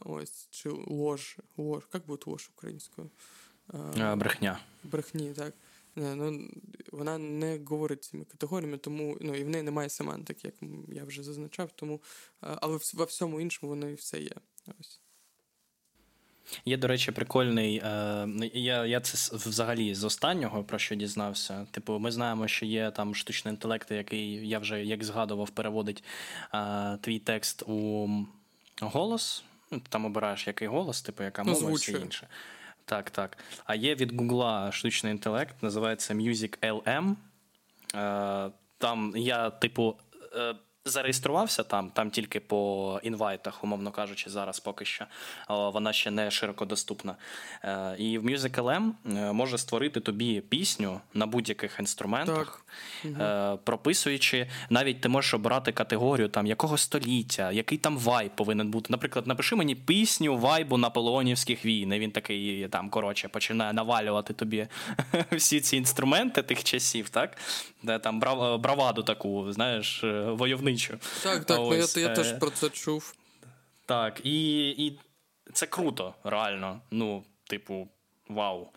Ось, чи лож, лож, як буде лож українською? Брехня. Брехні, так. Не, ну, Вона не говорить цими категоріями, тому ну, і в неї немає семантики, як я вже зазначав, тому, але во всьому іншому воно і все є. Ось. Є, до речі, прикольний. Е, я я це взагалі з останнього про що дізнався. Типу, ми знаємо, що є там штучний інтелект, який я вже як згадував, переводить е, твій текст у голос. Ну, Там обираєш який голос, типу, яка мова і все інше. Так, так. А є від Гугла штучний інтелект, називається Music LM. Е, Там я, типу. Е, Зареєструвався там, там тільки по інвайтах, умовно кажучи, зараз поки що вона ще не широко доступна. Е, і в Musical.ly е, може створити тобі пісню на будь-яких інструментах, так. прописуючи, навіть ти можеш обрати категорію там якого століття, який там вайб повинен бути. Наприклад, напиши мені пісню вайбу наполеонівських війн. І Він такий там коротше починає навалювати тобі всі ці інструменти тих часів, так? Де там браваду таку, знаєш, войовничу. Так, так, ну, Ось, я я теж е, про це чув. Так, і і це круто, реально. Ну, типу, вау.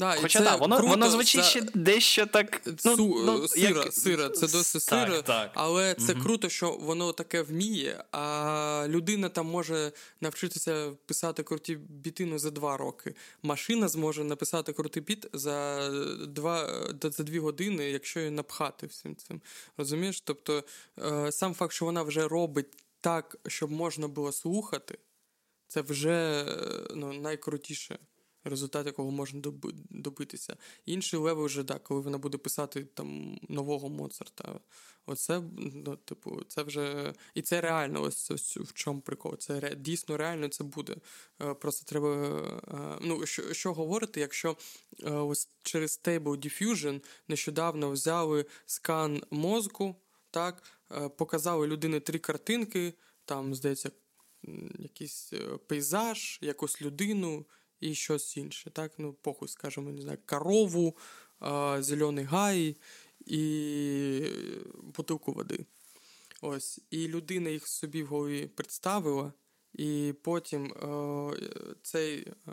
Да, Хоча так, воно круто, воно звучить ще дещо так. Ну, Су, ну, Сира, як... сира, це досить сира, так, так. але це угу. круто, що воно таке вміє, а людина там може навчитися писати круті бітину за два роки. Машина зможе написати крутий біт за два, за дві години, якщо її напхати всім цим. Розумієш? Тобто е, сам факт, що вона вже робить так, щоб можна було слухати, це вже е, ну, найкрутіше результат якого можна добитися. Інший level вже так, коли вона буде писати там нового Моцарта. Оце, ну, типу, це вже. І це реально, ось, ось в чому прикол. Це ре... дійсно реально це буде. Е, просто треба. Е, ну, Що що говорити, якщо е, ось через Stable Diffusion нещодавно взяли скан мозку, так, показали людини три картинки, там, здається, якийсь пейзаж, якусь людину і щось інше. Так, ну, похуй, скажімо, не знаю, корову, зелений гай і бутилку води. Ось. І людина їх собі в голові представила, і потім е, цей, е,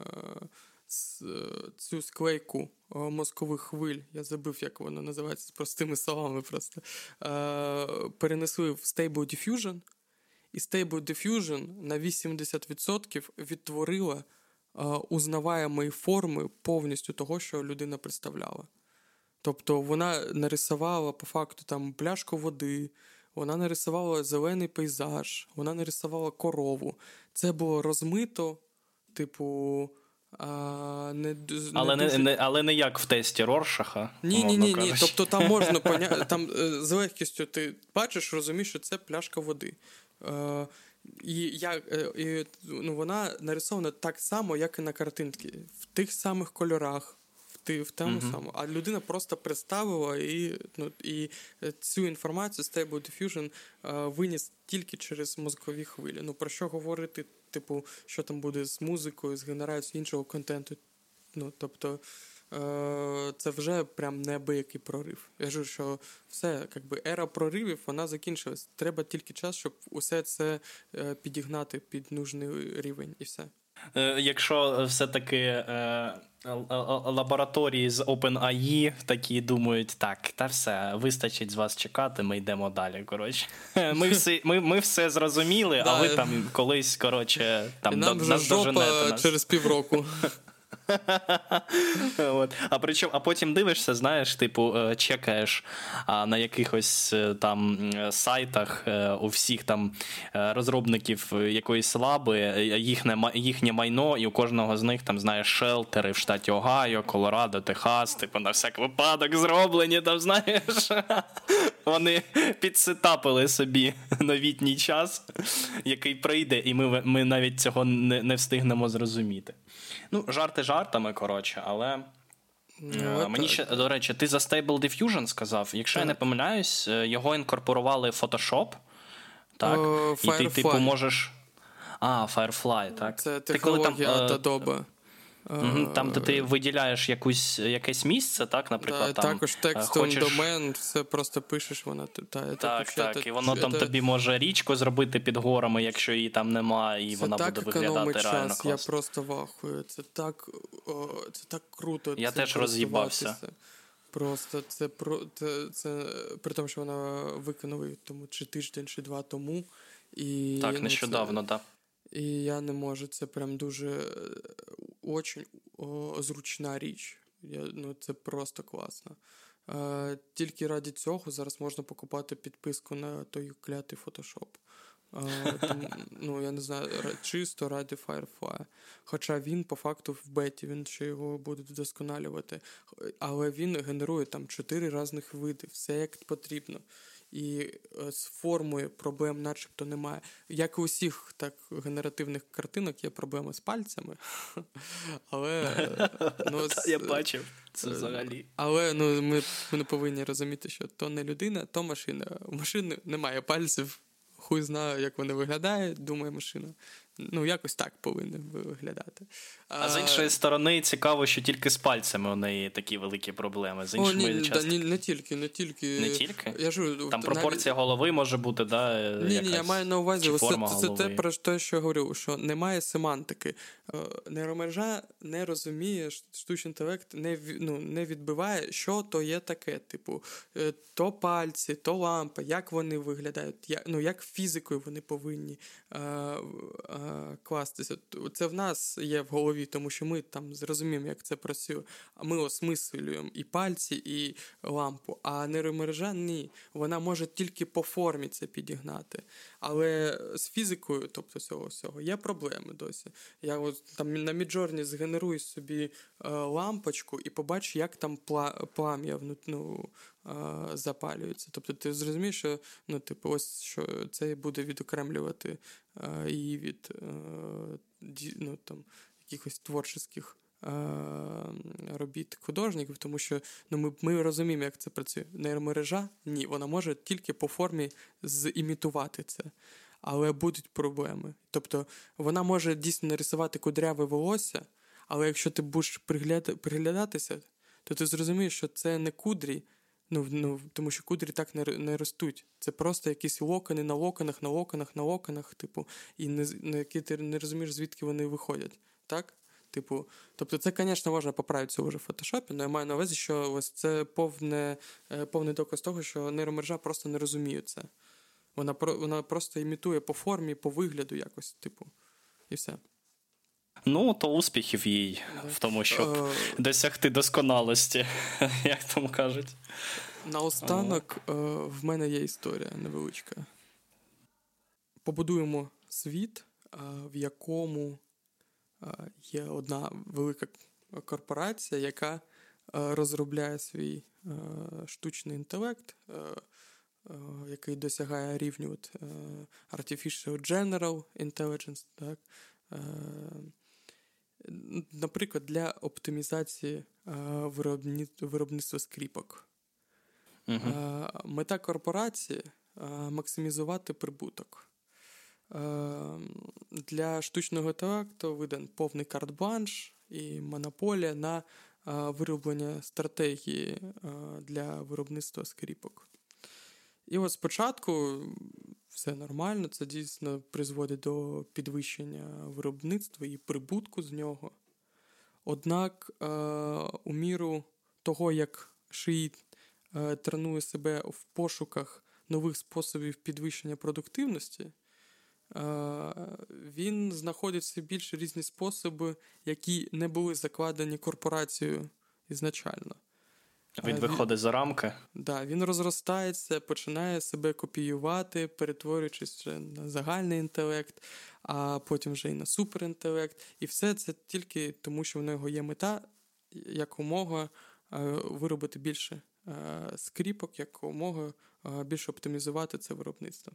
цю склейку е, мозкових хвиль, я забув, як вона називається, з простими словами просто, е, перенесли в Stable Diffusion, і Stable Diffusion на 80% відтворила узнаваємої форми повністю того, що людина представляла. Тобто вона нарисувала по факту там пляшку води, вона нарисувала зелений пейзаж, вона нарисувала корову. Це було розмито, типу. А, не, Але не, дуже... не але не як в тесті Роршаха. Ні, ні, ні, ні. Тобто там можна поняти, там е, з легкістю ти бачиш, розумієш, що це пляшка води. Е, і я, е, і, ну, вона нарисована так само, як і на картинці, в тих самих кольорах, в ти, в тому uh-huh. самому. А людина просто представила і ну, і цю інформацію Stable Diffusion uh, виніс тільки через мозкові хвилі. Ну про що говорити, типу, що там буде з музикою, з генерацією іншого контенту. Ну, тобто. Е, це вже прям неабиякий прорив. Я кажу, що все, якби ера проривів, вона закінчилась. Треба тільки час, щоб усе це е, підігнати під нужний рівень, і все. Е, якщо все-таки лабораторії з OpenAI такі думають, так, та все, вистачить з вас чекати, ми йдемо далі. коротше. Ми всі, ми, ми все зрозуміли, а ви там колись коротше, там нам вже жопа через півроку. От. А причому, а потім дивишся, знаєш, типу, е, чекаєш на якихось е, там сайтах е, у всіх там розробників якоїсь лаби, їхнє їхнє майно, і у кожного з них там знаєш шелтери в штаті Огайо, Колорадо, Техас, типу на всяк випадок зроблені, там знаєш. Вони підсетапили собі новітній час, який прийде, і ми ми навіть цього не, не встигнемо зрозуміти. Ну, жарти жартами, коротше, але. Ну, Мені Мені ще, до речі, ти за Stable Diffusion сказав. Якщо так. я не помиляюсь, е, його інкорпорували в Photoshop. Так? О, І ти, типу, можеш. А, Firefly, так. Це технологія ти, коли, там, Adobe. Там, де ти виділяєш якусь, якесь місце, так, наприклад. Да, там, Також текст хочеш... домен, все просто пишеш, вона та, Так, так, так. і воно там це... тобі може річку зробити під горами, якщо її там немає, і це вона буде виглядати час. реально класно. Я просто вахую. Це так о, це так круто. Я теж роз'їбався. Просто це про це, це при тому, що вона виконала тому чи тиждень, чи два тому. І, Так, нещодавно, так. Да. І я не можу. Це прям дуже е, очень зручна річ. Я, ну, Це просто класно. Е, Тільки раді цього зараз можна покупати підписку на той клятий Photoshop. там, ну, я не знаю, чисто раді Firefly. Хоча він, по факту, в беті, він ще його буде вдосконалювати. Але він генерує там чотири різних види, все як потрібно і е, з формою проблем, начебто, немає. Як і усіх так генеративних картинок є проблеми з пальцями. Але ну, я бачив це е, взагалі. Але ну, ми ми не повинні розуміти, що то не людина, то машина. У машини немає пальців. Хуй знає, як вони виглядають, думає машина. Ну, якось так повинні виглядати. А, а з іншої сторони, цікаво, що тільки з пальцями у неї такі великі проблеми. З іншими О, ні, часто... ні, не тільки, не тільки. Не тільки? Я ж, Там пропорція навіть... голови може бути, да? Ні, якась... ні, я маю на увазі, це, це, це те, про те, що я говорю, що немає семантики. Е, нейромережа не розуміє, штучний інтелект не ну, не відбиває, що то є таке. Типу, е, то пальці, то лампа, як вони виглядають, як, ну, як фізикою вони повинні. А, е, а, кластися. Це в нас є в голові, тому що ми там зрозуміємо, як це працює. А ми осмислюємо і пальці, і лампу. А нейромережа ні. Вона може тільки по формі це підігнати. Але з фізикою, тобто цього всього, є проблеми досі. Я от там на Midjourney згенерую собі е, лампочку і побачу, як там пла- плам'я ну, е, запалюється. Тобто ти зрозумієш, що ну, типу, ось що це буде відокремлювати е, її від е, ну, там, якихось творчих робіт художників, тому що ну, ми ми розуміємо, як це працює. Нейромережа ні, вона може тільки по формі зімітувати це. Але будуть проблеми. Тобто вона може дійсно нарисувати кудряве волосся, але якщо ти будеш приглядатися, то ти зрозумієш, що це не кудрі, Ну, ну, Тому що кудрі так не не ростуть. Це просто якісь локони на локонах, на локонах, на локонах, типу, і не, на які ти не розумієш, звідки вони виходять. Так? Типу, Тобто, це, звісно, можна поправити вже в фотошопі, але я маю на увазі, що ось це повне, е, повний доказ того, що нейромережа просто не розуміє це. Вона вона просто імітує по формі, по вигляду якось, типу, і все. Ну, то успіхів їй в тому, щоб uh, досягти досконалості, як там кажуть. Наостанок uh, в мене є історія невеличка. Побудуємо світ, в якому є одна велика корпорація, яка розробляє свій штучний інтелект, який досягає рівню от, Artificial General Intelligence. так, наприклад, для оптимізації виробництва скріпок. Uh-huh. Мета корпорації максимізувати прибуток. Для штучного інтелекту видан повний карт-бланш і монополія на вироблення стратегії для виробництва скріпок. І от спочатку все нормально, це дійсно призводить до підвищення виробництва і прибутку з нього. Однак, е, у міру того, як шиї е, тренує себе в пошуках нових способів підвищення продуктивності, е, він знаходить все більше різні способи, які не були закладені корпорацією ізначально. Він виходить за рамки. Да, Він розростається, починає себе копіювати, перетворюючись на загальний інтелект, а потім вже і на суперінтелект. І все це тільки тому, що в нього є мета якомога е, виробити більше е, скріпок, якомога е, більше оптимізувати це виробництво.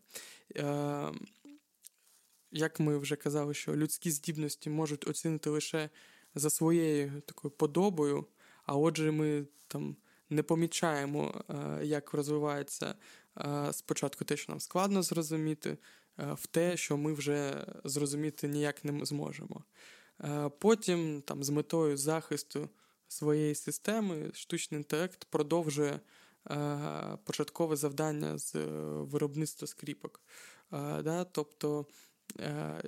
Як ми вже казали, що людські здібності можуть оцінити лише за своєю такою подобою, а отже, ми там не помічаємо, е, як розвивається е, спочатку те, що нам складно зрозуміти, е, в те, що ми вже зрозуміти ніяк не зможемо. Потім, там, з метою захисту своєї системи, штучний інтелект продовжує початкове завдання з виробництва скріпок. Тобто,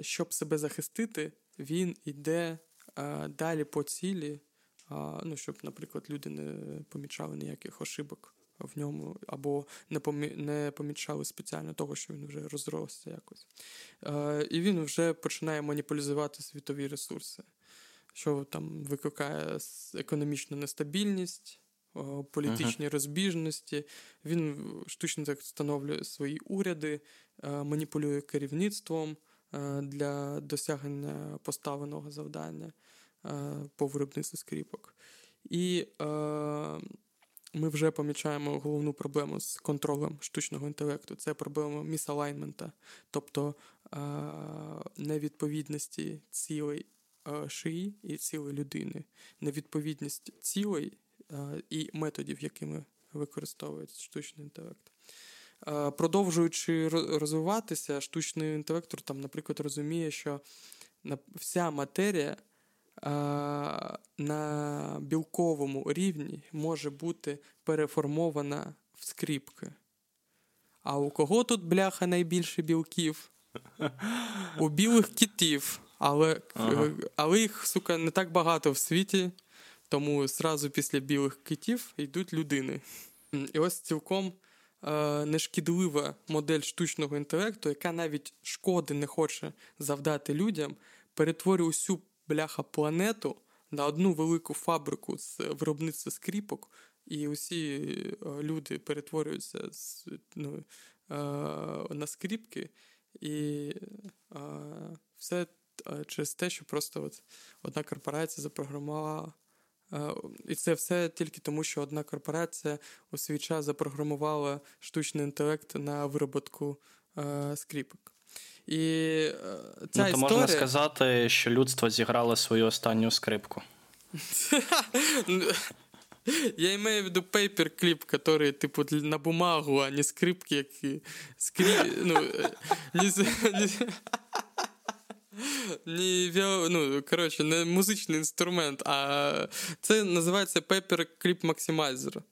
щоб себе захистити, він йде далі по цілі ну, щоб, наприклад, люди не помічали ніяких ошибок в ньому, або не не помічали спеціально того, що він вже розросся якось. І він вже починає маніпулізувати світові ресурси, що там викликає економічну нестабільність. політичні uh-huh. розбіжності. Він штучний інтелект встановлює свої уряди, маніпулює керівництвом для досягнення поставленого завдання по виробництву скріпок. І ми вже помічаємо головну проблему з контролем штучного інтелекту. Це проблема місалайнмента, тобто невідповідності цілей шиї і цілей людини, невідповідність цілей і методів, якими використовують штучний інтелект. Продовжуючи розвиватися, штучний інтелект, там, наприклад, розуміє, що вся матерія на білковому рівні може бути переформована в скріпки. А у кого тут бляха найбільше білків? У білих китів. Але ага. але їх, сука, не так багато в світі, тому зразу після білих китів йдуть людини. І ось цілком е, нешкідлива модель штучного інтелекту, яка навіть шкоди не хоче завдати людям, перетворює усю бляха планету на одну велику фабрику з виробництва скріпок, і усі е, люди перетворюються з, ну, е, на скріпки, і е, все через те, що просто от одна корпорація запрограмувала. І це все тільки тому, що одна корпорація у свій час запрограмувала штучний інтелект на вироботку скріпок. І е, ця ну, то історія... можна сказати, що людство зіграло свою останню скрипку. Я имею в виду paper clip, который, типу, на бумагу, а не скрипки, які скрі... ну, е, не, не, не, ну, коротше, не музичний інструмент, а це називається Paper Clip Maximizer.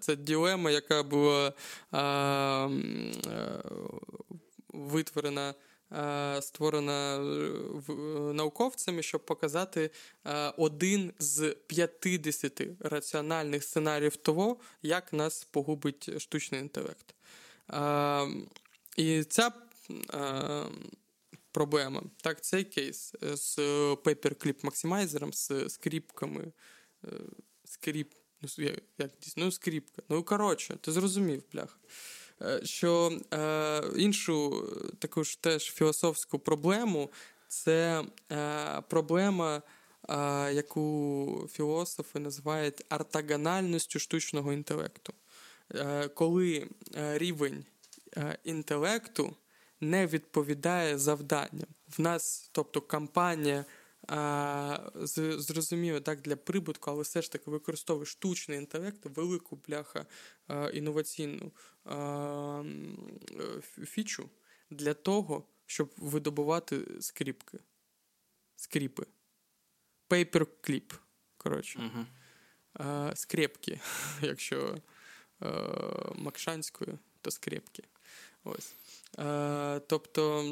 Це ділема, яка була а, а, витворена Е, створена е, е, науковцями, щоб показати один з 50 раціональних сценаріїв того, як нас погубить штучний інтелект. І ця проблема, так, цей кейс з Paperclip Maximizer, з скріпками, скріп, ну, як дійсно, ну, скріпка. Ну, коротше, ти зрозумів, бляха. Е, що е, іншу таку ж теж філософську проблему це е, проблема, е, яку філософи називають ортогональністю штучного інтелекту. Е, коли е, рівень інтелекту не відповідає завданням. В нас, тобто, кампанія зрозуміло так для прибутку, але все ж таки використовує штучний інтелект, велику бляха інноваційну фічу для того, щоб видобувати скріпки. Скріпи. Пейперкліп. Коротше. Uh-huh. Скрепки, якщо макшанською, то скрепки. Ось. Тобто.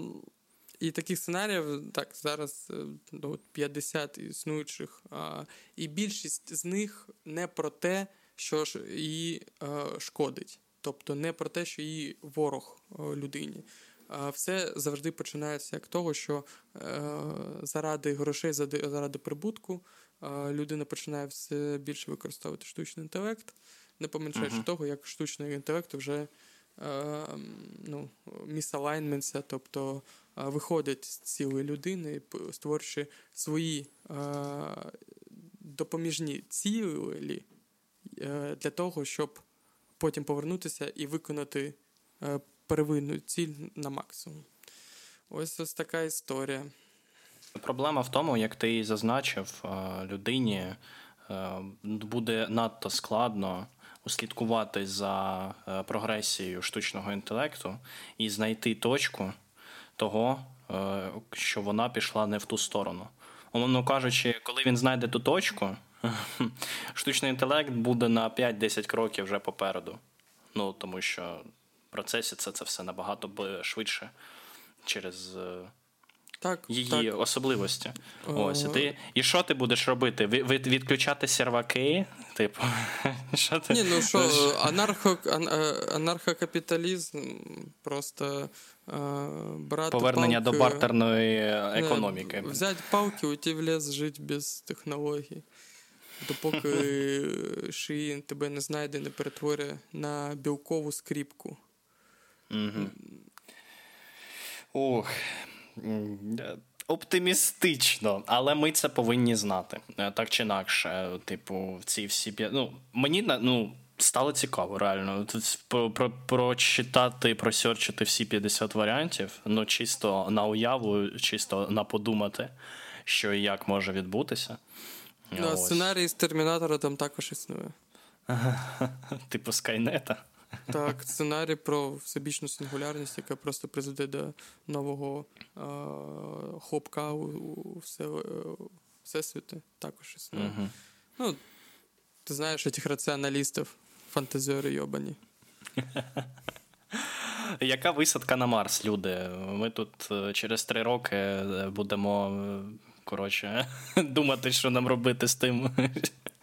І таких сценаріїв так зараз 50 е, ну, існуючих, і більшість з них не про те, що її е, шкодить, тобто не про те, що її ворог е, людині. Все завжди починається як того, що заради грошей, заради прибутку людина починає все більше використовувати штучний інтелект, не помічаючи uh-huh. того, як штучний інтелект вже ну, місалайнменться, тобто виходять з цілої людини, створюючи свої допоміжні цілі е, для того, щоб потім повернутися і виконати е, первинну ціль на максимум. Ось ось така історія. Проблема в тому, як ти зазначив, людині буде надто складно услідкувати за е, прогресією штучного інтелекту і знайти точку того, е, що вона пішла не в ту сторону. Умовно кажучи, коли він знайде ту точку, штучний інтелект буде на 5-10 кроків вже попереду. Ну тому що в процесі це це все набагато швидше через е, так, її так. особливості. Ось і ти. І що ти будеш робити? від, відключати серваки? Типу, що ти? Ні, ну що, анархо, анархокапіталізм просто брати Повернення палки, до бартерної економіки. Взяти палки, уйти в ліс, жити без технологій. допоки Шиїн тебе не знайде, не перетворює на білкову скріпку. Угу. Ох. Оптимістично, але ми це повинні знати. Е, так чи інакше, типу, ці всі ну, мені ну, стало цікаво, реально. Тут про, про, прочитати, просерчити всі 50 варіантів, ну чисто на уяву, чисто на подумати, що і як може відбутися. Ну, а Сценарій з термінатора там також існує. Типу Скайнета. Так, сценарій про всебічну сингулярність, яка просто призведе до нового е- хлопка у, у все, е- всесвіти, також існує. Uh-huh. Ну, ти знаєш цих раціоналістів, фантазіори йобані. Яка висадка на Марс, люди? Ми тут е, через три роки е, будемо е, коротше, думати, що нам робити з тим.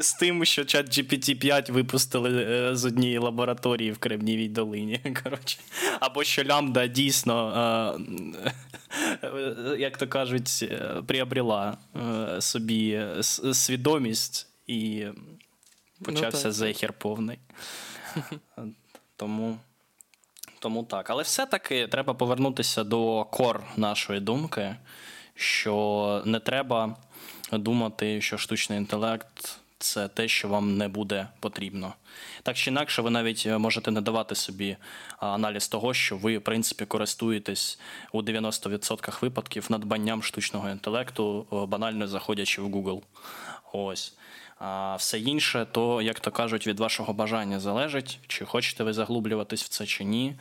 З тим, що чат GPT-5 випустили е, з однієї лабораторії в Кремнівій долині. коротше. Або що лямбда дійсно, е, як то кажуть, е, приобрела собі свідомість і почався ну, зехір повний. Тому. Тому так. Але все-таки треба повернутися до кор нашої думки, що не треба думати, що штучний інтелект це те, що вам не буде потрібно. Так чи інакше, ви навіть можете не давати собі аналіз того, що ви, в принципі, користуєтесь у 90% випадків надбанням штучного інтелекту, банально заходячи в Google. Ось. А все інше, то, як то кажуть, від вашого бажання залежить, чи хочете ви заглублюватись в це чи ні.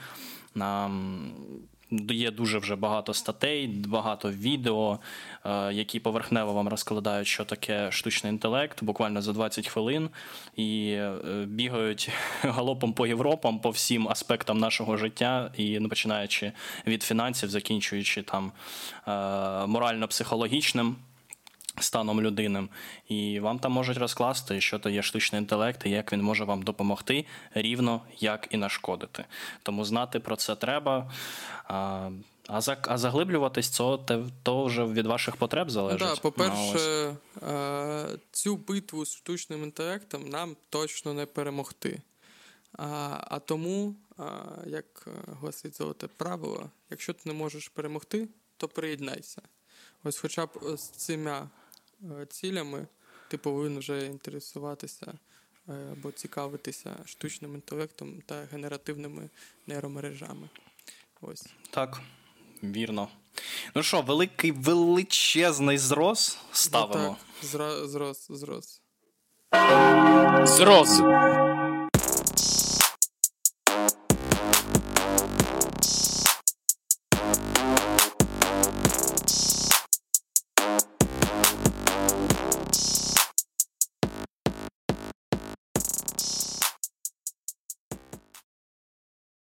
Є дуже вже багато статей, багато відео, е, які поверхнево вам розкладають, що таке штучний інтелект, буквально за 20 хвилин, і е, бігають галопом по Європам, по всім аспектам нашого життя, і ну, починаючи від фінансів, закінчуючи там е, морально-психологічним станом людини, і вам там можуть розкласти, що то є штучний інтелект, і як він може вам допомогти рівно як і нашкодити. Тому знати про це треба. А а, за, а заглиблюватись то, то вже від ваших потреб залежить. Так, По-перше, цю битву з штучним інтелектом нам точно не перемогти. А а тому, а, як гласить золоте правило, якщо ти не можеш перемогти, то приєднайся. Ось, хоча б з цими Е, цілями, ти повинен вже інтересуватися е, або цікавитися штучним інтелектом та генеративними нейромережами. Ось. Так, вірно. Ну що, великий величезний зрос ставимо? Ну, так, зрос, зрос. Зрос.